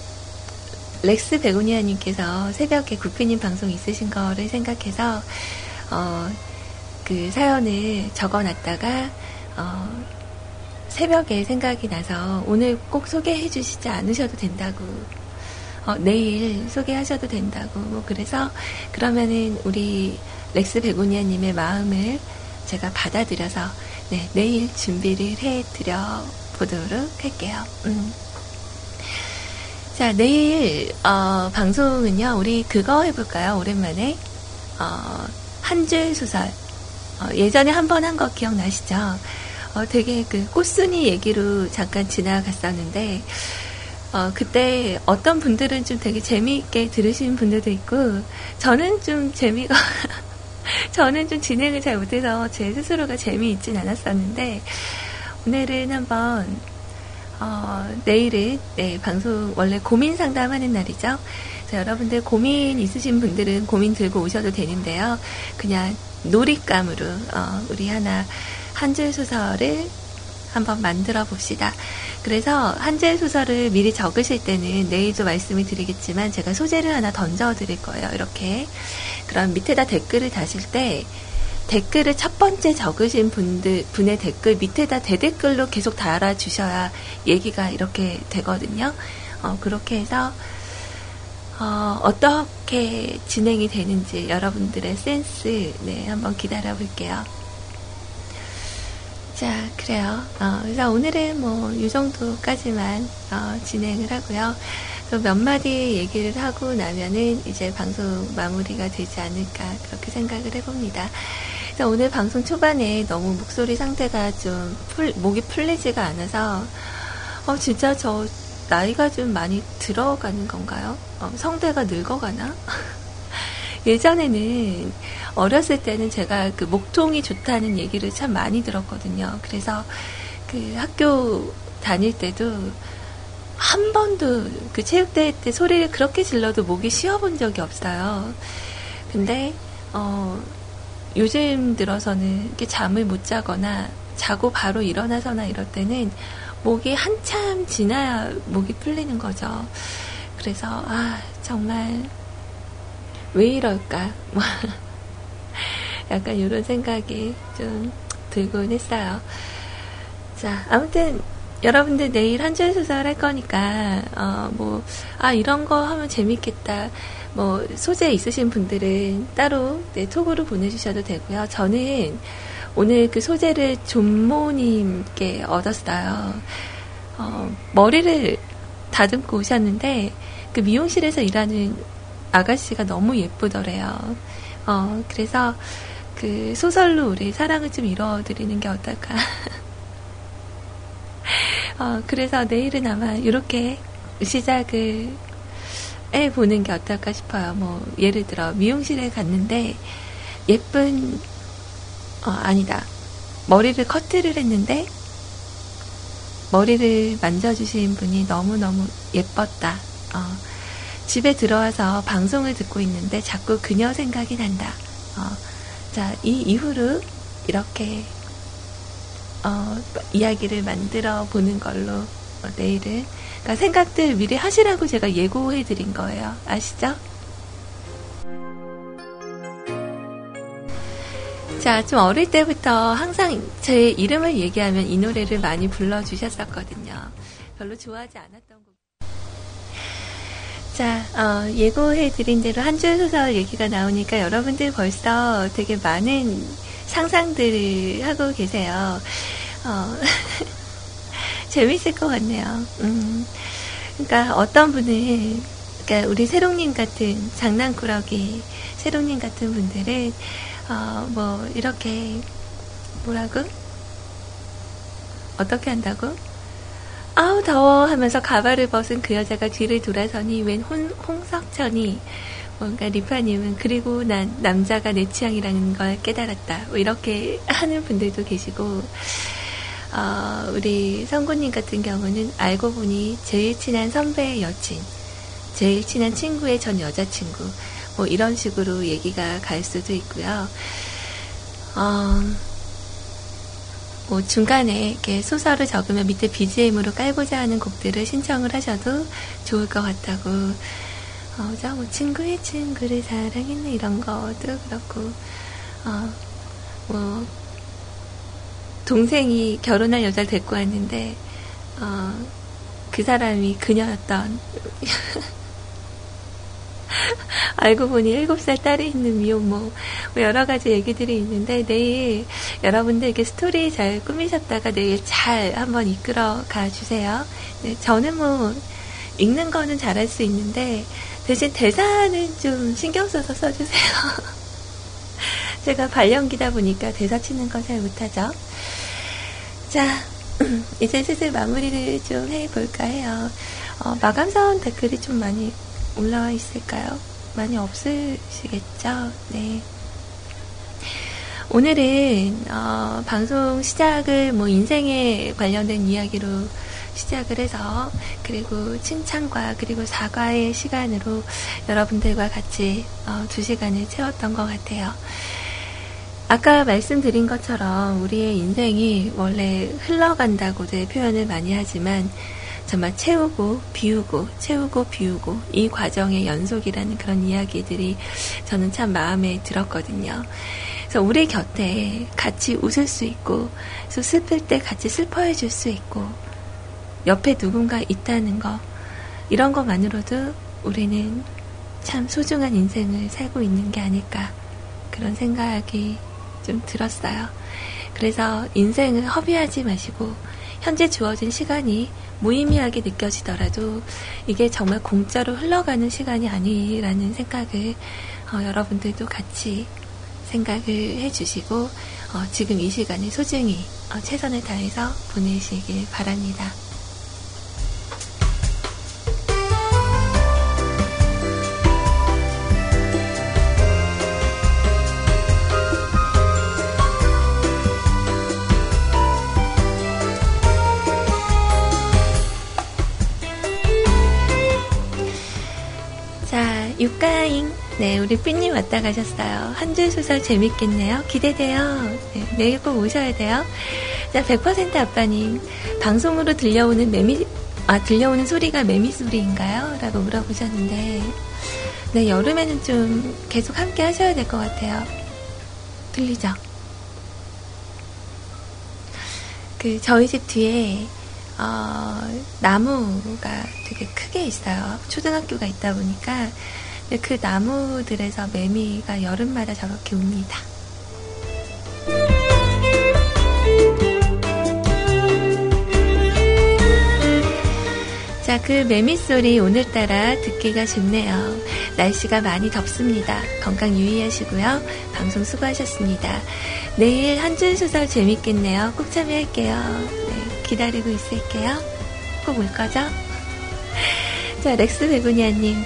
렉스 베고니아님께서 새벽에 구피님 방송 있으신 거를 생각해서, 어, 그 사연을 적어 놨다가, 어, 새벽에 생각이 나서 오늘 꼭 소개해 주시지 않으셔도 된다고. 어, 내일 소개하셔도 된다고. 뭐 그래서 그러면은 우리 렉스 베고니아님의 마음을 제가 받아들여서 네, 내일 준비를 해 드려 보도록 할게요. 음. 자, 내일 어, 방송은요. 우리 그거 해볼까요? 오랜만에 어, 한 줄 소설 어, 예전에 한 번 한 거 기억나시죠? 어, 되게 그 꽃순이 얘기로 잠깐 지나갔었는데, 어, 그때 어떤 분들은 좀 되게 재미있게 들으시는 분들도 있고, 저는 좀 재미가, 저는 좀 진행을 잘 못해서 제 스스로가 재미있진 않았었는데, 오늘은 한번, 어, 내일은, 네, 방송, 원래 고민 상담하는 날이죠. 그래서 여러분들 고민 있으신 분들은 고민 들고 오셔도 되는데요. 그냥 놀잇감으로, 어, 우리 하나, 한 줄 소설을 한번 만들어 봅시다. 그래서 한줄 소설을 미리 적으실 때는 내일도 말씀을 드리겠지만 제가 소재를 하나 던져 드릴 거예요. 이렇게. 그럼 밑에다 댓글을 다실 때 댓글을 첫 번째 적으신 분들, 분의 댓글 밑에다 대댓글로 계속 달아주셔야 얘기가 이렇게 되거든요. 어, 그렇게 해서, 어, 어떻게 진행이 되는지 여러분들의 센스, 네, 한번 기다려 볼게요. 자, 그래요. 어, 그래서 오늘은 뭐, 이 정도까지만, 어, 진행을 하고요. 또 몇 마디 얘기를 하고 나면은 이제 방송 마무리가 되지 않을까, 그렇게 생각을 해봅니다. 그래서 오늘 방송 초반에 너무 목소리 상태가 좀 풀, 목이 풀리지가 않아서, 어, 진짜 저, 나이가 좀 많이 들어가는 건가요? 어, 성대가 늙어가나? 예전에는 어렸을 때는 제가 그 목통이 좋다는 얘기를 참 많이 들었거든요. 그래서 그 학교 다닐 때도 한 번도 그 체육대회 때 소리를 그렇게 질러도 목이 쉬어본 적이 없어요. 근데, 어, 요즘 들어서는 이렇게 잠을 못 자거나 자고 바로 일어나서나 이럴 때는 목이 한참 지나야 목이 풀리는 거죠. 그래서, 아, 정말, 왜 이럴까? 뭐, 약간 이런 생각이 좀 들곤 했어요. 자, 아무튼, 여러분들 내일 한줄 소설 할 거니까, 어, 뭐, 아, 이런 거 하면 재밌겠다. 뭐, 소재 있으신 분들은 따로, 네, 톡으로 보내주셔도 되고요. 저는 오늘 그 소재를 존모님께 얻었어요. 어, 머리를 다듬고 오셨는데, 그 미용실에서 일하는 아가씨가 너무 예쁘더래요. 어, 그래서 그 소설로 우리 사랑을 좀 이뤄드리는 게 어떨까. 어, 그래서 내일은 아마 이렇게 시작을 해 보는 게 어떨까 싶어요. 뭐, 예를 들어, 미용실에 갔는데, 예쁜, 어, 아니다. 머리를 커트를 했는데, 머리를 만져주신 분이 너무너무 예뻤다. 어, 집에 들어와서 방송을 듣고 있는데 자꾸 그녀 생각이 난다. 어, 자, 이 이후로 이렇게 어, 이야기를 만들어 보는 걸로 어, 내일은 그러니까 생각들 미리 하시라고 제가 예고해 드린 거예요. 아시죠? 자, 좀 어릴 때부터 항상 제 이름을 얘기하면 이 노래를 많이 불러주셨었거든요. 별로 좋아하지 않았던 곡. 자, 어, 예고해드린 대로 한 줄 소설 얘기가 나오니까 여러분들 벌써 되게 많은 상상들을 하고 계세요. 어, 재밌을 것 같네요. 음, 그러니까 어떤 분은, 그러니까 우리 세롱님 같은 장난꾸러기 세롱님 같은 분들은 어, 뭐 이렇게 뭐라고? 어떻게 한다고? 아우 더워 하면서 가발을 벗은 그 여자가 뒤를 돌아서니 웬 홍, 홍석천이 뭔가 리파님은 그리고 난 남자가 내 취향이라는 걸 깨달았다. 뭐 이렇게 하는 분들도 계시고 어, 우리 성구님 같은 경우는 알고 보니 제일 친한 선배의 여친, 제일 친한 친구의 전 여자친구, 뭐 이런 식으로 얘기가 갈 수도 있고요. 어, 뭐 중간에 이렇게 소설을 적으면 밑에 BGM으로 깔고자 하는 곡들을 신청을 하셔도 좋을 것 같다고. 어, 뭐 친구의 친구를 사랑했네 이런 것도 그렇고, 어, 뭐 동생이 결혼할 여자를 데리고 왔는데, 어, 그 사람이 그녀였던. 알고 보니 7살 딸이 있는 미혼모, 뭐 여러 가지 얘기들이 있는데, 내일 여러분들에게 스토리 잘 꾸미셨다가 내일 잘 한번 이끌어 가 주세요. 네, 저는 뭐, 읽는 거는 잘할 수 있는데, 대신 대사는 좀 신경 써서 써주세요. 제가 발령기다 보니까 대사 치는 거잘 못하죠. 자, 이제 슬슬 마무리를 좀 해볼까 해요. 어, 마감선 댓글이 좀 많이 올라와 있을까요? 많이 없으시겠죠? 네. 오늘은 어, 방송 시작을 뭐 인생에 관련된 이야기로 시작을 해서 그리고 칭찬과 그리고 사과의 시간으로 여러분들과 같이 어, 두 시간을 채웠던 것 같아요. 아까 말씀드린 것처럼 우리의 인생이 원래 흘러간다고들 표현을 많이 하지만 정말 채우고 비우고 채우고 비우고 이 과정의 연속이라는 그런 이야기들이 저는 참 마음에 들었거든요. 그래서 우리 곁에 같이 웃을 수 있고 또 슬플 때 같이 슬퍼해 줄 수 있고 옆에 누군가 있다는 거 이런 것만으로도 우리는 참 소중한 인생을 살고 있는 게 아닐까 그런 생각이 좀 들었어요. 그래서 인생을 허비하지 마시고 현재 주어진 시간이 무의미하게 느껴지더라도 이게 정말 공짜로 흘러가는 시간이 아니라는 생각을 어, 여러분들도 같이 생각을 해주시고 어, 지금 이 시간을 소중히 어, 최선을 다해서 보내시길 바랍니다. 네, 우리 삐님 왔다 가셨어요. 한 줄 소설 재밌겠네요. 기대돼요. 네, 내일 꼭 오셔야 돼요. 자, 100% 아빠님. 방송으로 들려오는 매미, 아, 들려오는 소리가 매미 소리인가요? 라고 물어보셨는데. 네, 여름에는 좀 계속 함께 하셔야 될 것 같아요. 들리죠? 그, 저희 집 뒤에, 어, 나무가 되게 크게 있어요. 초등학교가 있다 보니까 그 나무들에서 매미가 여름마다 저렇게 웁니다. 자, 그 매미 소리 오늘따라 듣기가 좋네요. 날씨가 많이 덥습니다. 건강 유의하시고요. 방송 수고하셨습니다. 내일 한 줄 소설 재밌겠네요. 꼭 참여할게요. 네, 기다리고 있을게요. 꼭 올 거죠? 자, 렉스 베고니아님.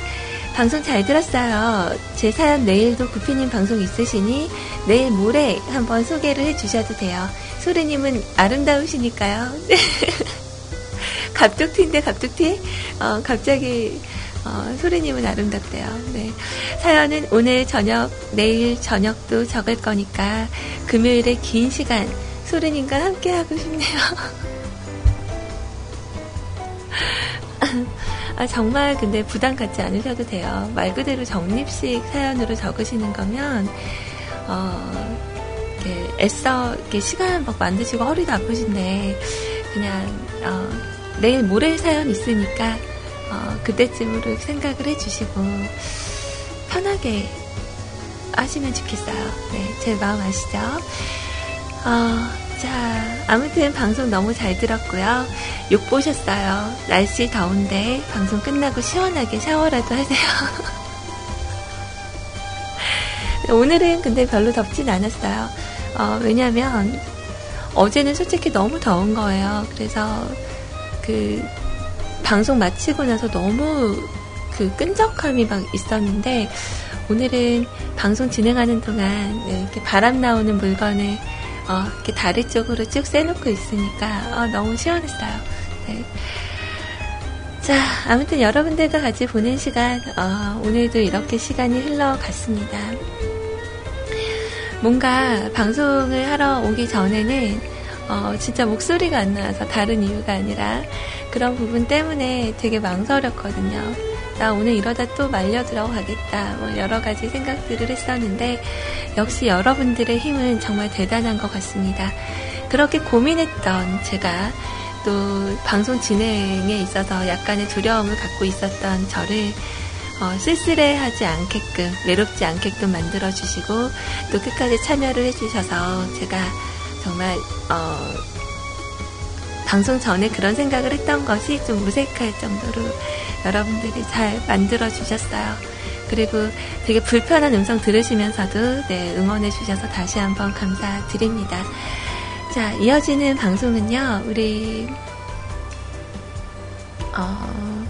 방송 잘 들었어요. 제 사연 내일도 구피님 방송 있으시니 내일 모레 한번 소개를 해주셔도 돼요. 소리님은 아름다우시니까요. 갑툭튀인데 갑툭튀? 어, 갑자기 어, 소리님은 아름답대요. 네. 사연은 오늘 저녁, 내일 저녁도 적을 거니까 금요일에 긴 시간 소리님과 함께 하고 싶네요. 아, 정말 근데 부담 갖지 않으셔도 돼요. 말 그대로 적립식 사연으로 적으시는 거면, 어, 이렇게 애써 이렇게 시간 막 만드시고 허리도 아프신데, 그냥, 어, 내일 모레 사연 있으니까, 어, 그때쯤으로 생각을 해주시고, 편하게 하시면 좋겠어요. 네, 제 마음 아시죠? 어, 자, 아무튼 방송 너무 잘 들었고요. 욕 보셨어요. 날씨 더운데 방송 끝나고 시원하게 샤워라도 하세요. 오늘은 근데 별로 덥진 않았어요. 어, 왜냐면 어제는 솔직히 너무 더운 거예요. 그래서 그 방송 마치고 나서 너무 그 끈적함이 막 있었는데 오늘은 방송 진행하는 동안 이렇게 바람 나오는 물건을 어, 이렇게 다리 쪽으로 쭉 쐬놓고 있으니까 어, 너무 시원했어요. 네. 자, 아무튼 여러분들과 같이 보낸 시간 어, 오늘도 이렇게 시간이 흘러갔습니다. 뭔가 방송을 하러 오기 전에는 어, 진짜 목소리가 안 나와서 다른 이유가 아니라 그런 부분 때문에 되게 망설였거든요. 나 오늘 이러다 또 말려 들어가겠다. 뭐 여러 가지 생각들을 했었는데 역시 여러분들의 힘은 정말 대단한 것 같습니다. 그렇게 고민했던 제가 또 방송 진행에 있어서 약간의 두려움을 갖고 있었던 저를 어, 쓸쓸해하지 않게끔 외롭지 않게끔 만들어 주시고 또 끝까지 참여를 해주셔서 제가 정말 어, 방송 전에 그런 생각을 했던 것이 좀 무색할 정도로 여러분들이 잘 만들어 주셨어요. 그리고 되게 불편한 음성 들으시면서도 네, 응원해 주셔서 다시 한번 감사드립니다. 자, 이어지는 방송은요, 우리, 어,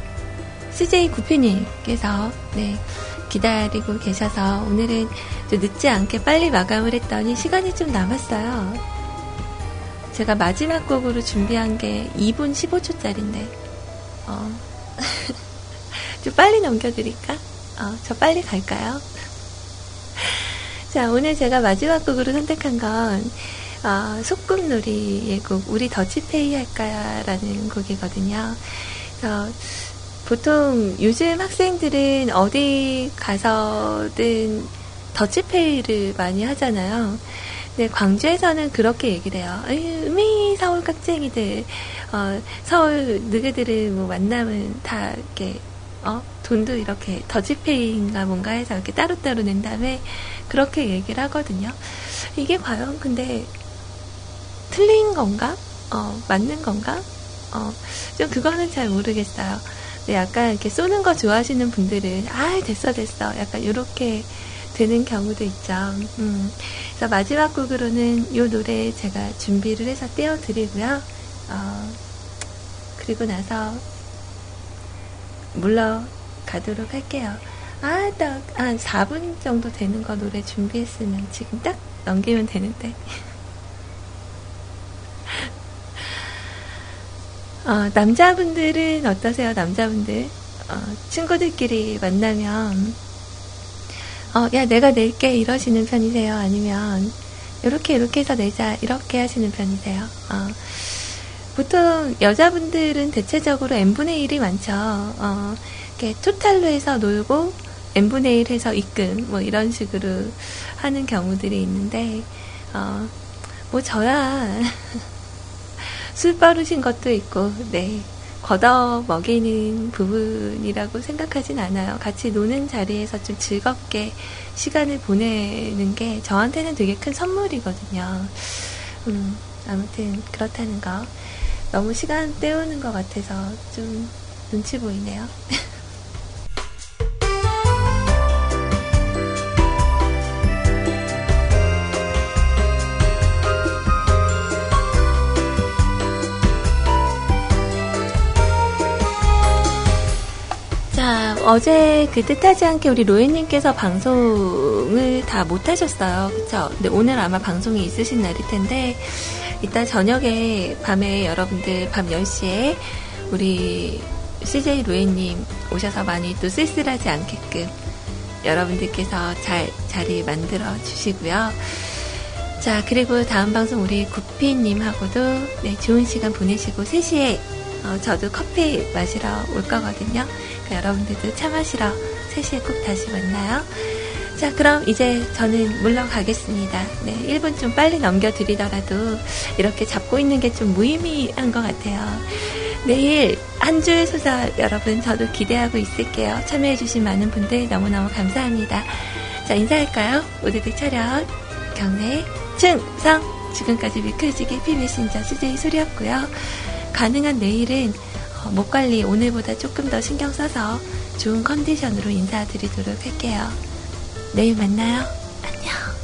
CJ 구피님께서, 네, 기다리고 계셔서 오늘은 좀 늦지 않게 빨리 마감을 했더니 시간이 좀 남았어요. 제가 마지막 곡으로 준비한 게 2분 15초짜리인데, 어, 좀 빨리 넘겨드릴까? 어, 저 빨리 갈까요? 자, 오늘 제가 마지막 곡으로 선택한 건, 어, 소꿉놀이의 곡, 우리 더치페이 할까라는 곡이거든요. 그래서 보통 요즘 학생들은 어디 가서든 더치페이를 많이 하잖아요. 근데 광주에서는 그렇게 얘기를 해요. 서울 깍쟁이들, 어, 서울 누구들을 뭐 만나면 다 이렇게 어, 돈도 이렇게 더치페이인가 뭔가 해서 이렇게 따로따로 낸 다음에 그렇게 얘기를 하거든요. 이게 과연 근데 틀린 건가? 어, 맞는 건가? 어, 좀 그거는 잘 모르겠어요. 근데 약간 이렇게 쏘는 거 좋아하시는 분들은, 아, 됐어, 됐어. 약간 이렇게 되는 경우도 있죠. 음. 그래서 마지막 곡으로는 이 노래 제가 준비를 해서 띄워드리고요. 어, 그리고 나서 물러가도록 할게요. 아, 딱, 한 4분 정도 되는 거 노래 준비했으면 지금 딱 넘기면 되는데. 어, 남자분들은 어떠세요, 남자분들? 어, 친구들끼리 만나면, 어, 야, 내가 낼게, 이러시는 편이세요? 아니면, 이렇게, 이렇게 해서 내자, 이렇게 하시는 편이세요? 어, 보통 여자분들은 대체적으로 n분의 1이 많죠. 어, 이렇게 토탈로 해서 놀고, n분의 1 해서 입금, 뭐 이런 식으로 하는 경우들이 있는데, 어, 뭐 저야, 술 버릇인 것도 있고, 네. 걷어 먹이는 부분이라고 생각하진 않아요. 같이 노는 자리에서 좀 즐겁게 시간을 보내는 게 저한테는 되게 큰 선물이거든요. 음, 아무튼 그렇다는 거. 너무 시간 때우는 것 같아서 좀 눈치 보이네요. 어제 그 뜻하지 않게 우리 로엔님께서 방송을 다 못하셨어요. 그쵸? 근데 오늘 아마 방송이 있으신 날일 텐데, 이따 저녁에 밤에 여러분들 밤 10시에 우리 CJ 로엔님 오셔서 많이 또 쓸쓸하지 않게끔 여러분들께서 잘 자리 만들어 주시고요. 자, 그리고 다음 방송 우리 구피님하고도 네, 좋은 시간 보내시고 3시에 어, 저도 커피 마시러 올 거거든요. 그러니까 여러분들도 차 마시러 3시에 꼭 다시 만나요. 자, 그럼 이제 저는 물러가겠습니다. 네, 1분 좀 빨리 넘겨드리더라도 이렇게 잡고 있는 게 좀 무의미한 것 같아요. 내일 한 줄 소설 여러분 저도 기대하고 있을게요. 참여해주신 많은 분들 너무너무 감사합니다. 자, 인사할까요? 모두들 차렷, 경례, 충성! 지금까지 미클지기 피메신저 CJ 소리였고요. 가능한 내일은 어, 목 관리 오늘보다 조금 더 신경 써서 좋은 컨디션으로 인사드리도록 할게요. 내일 만나요. 안녕.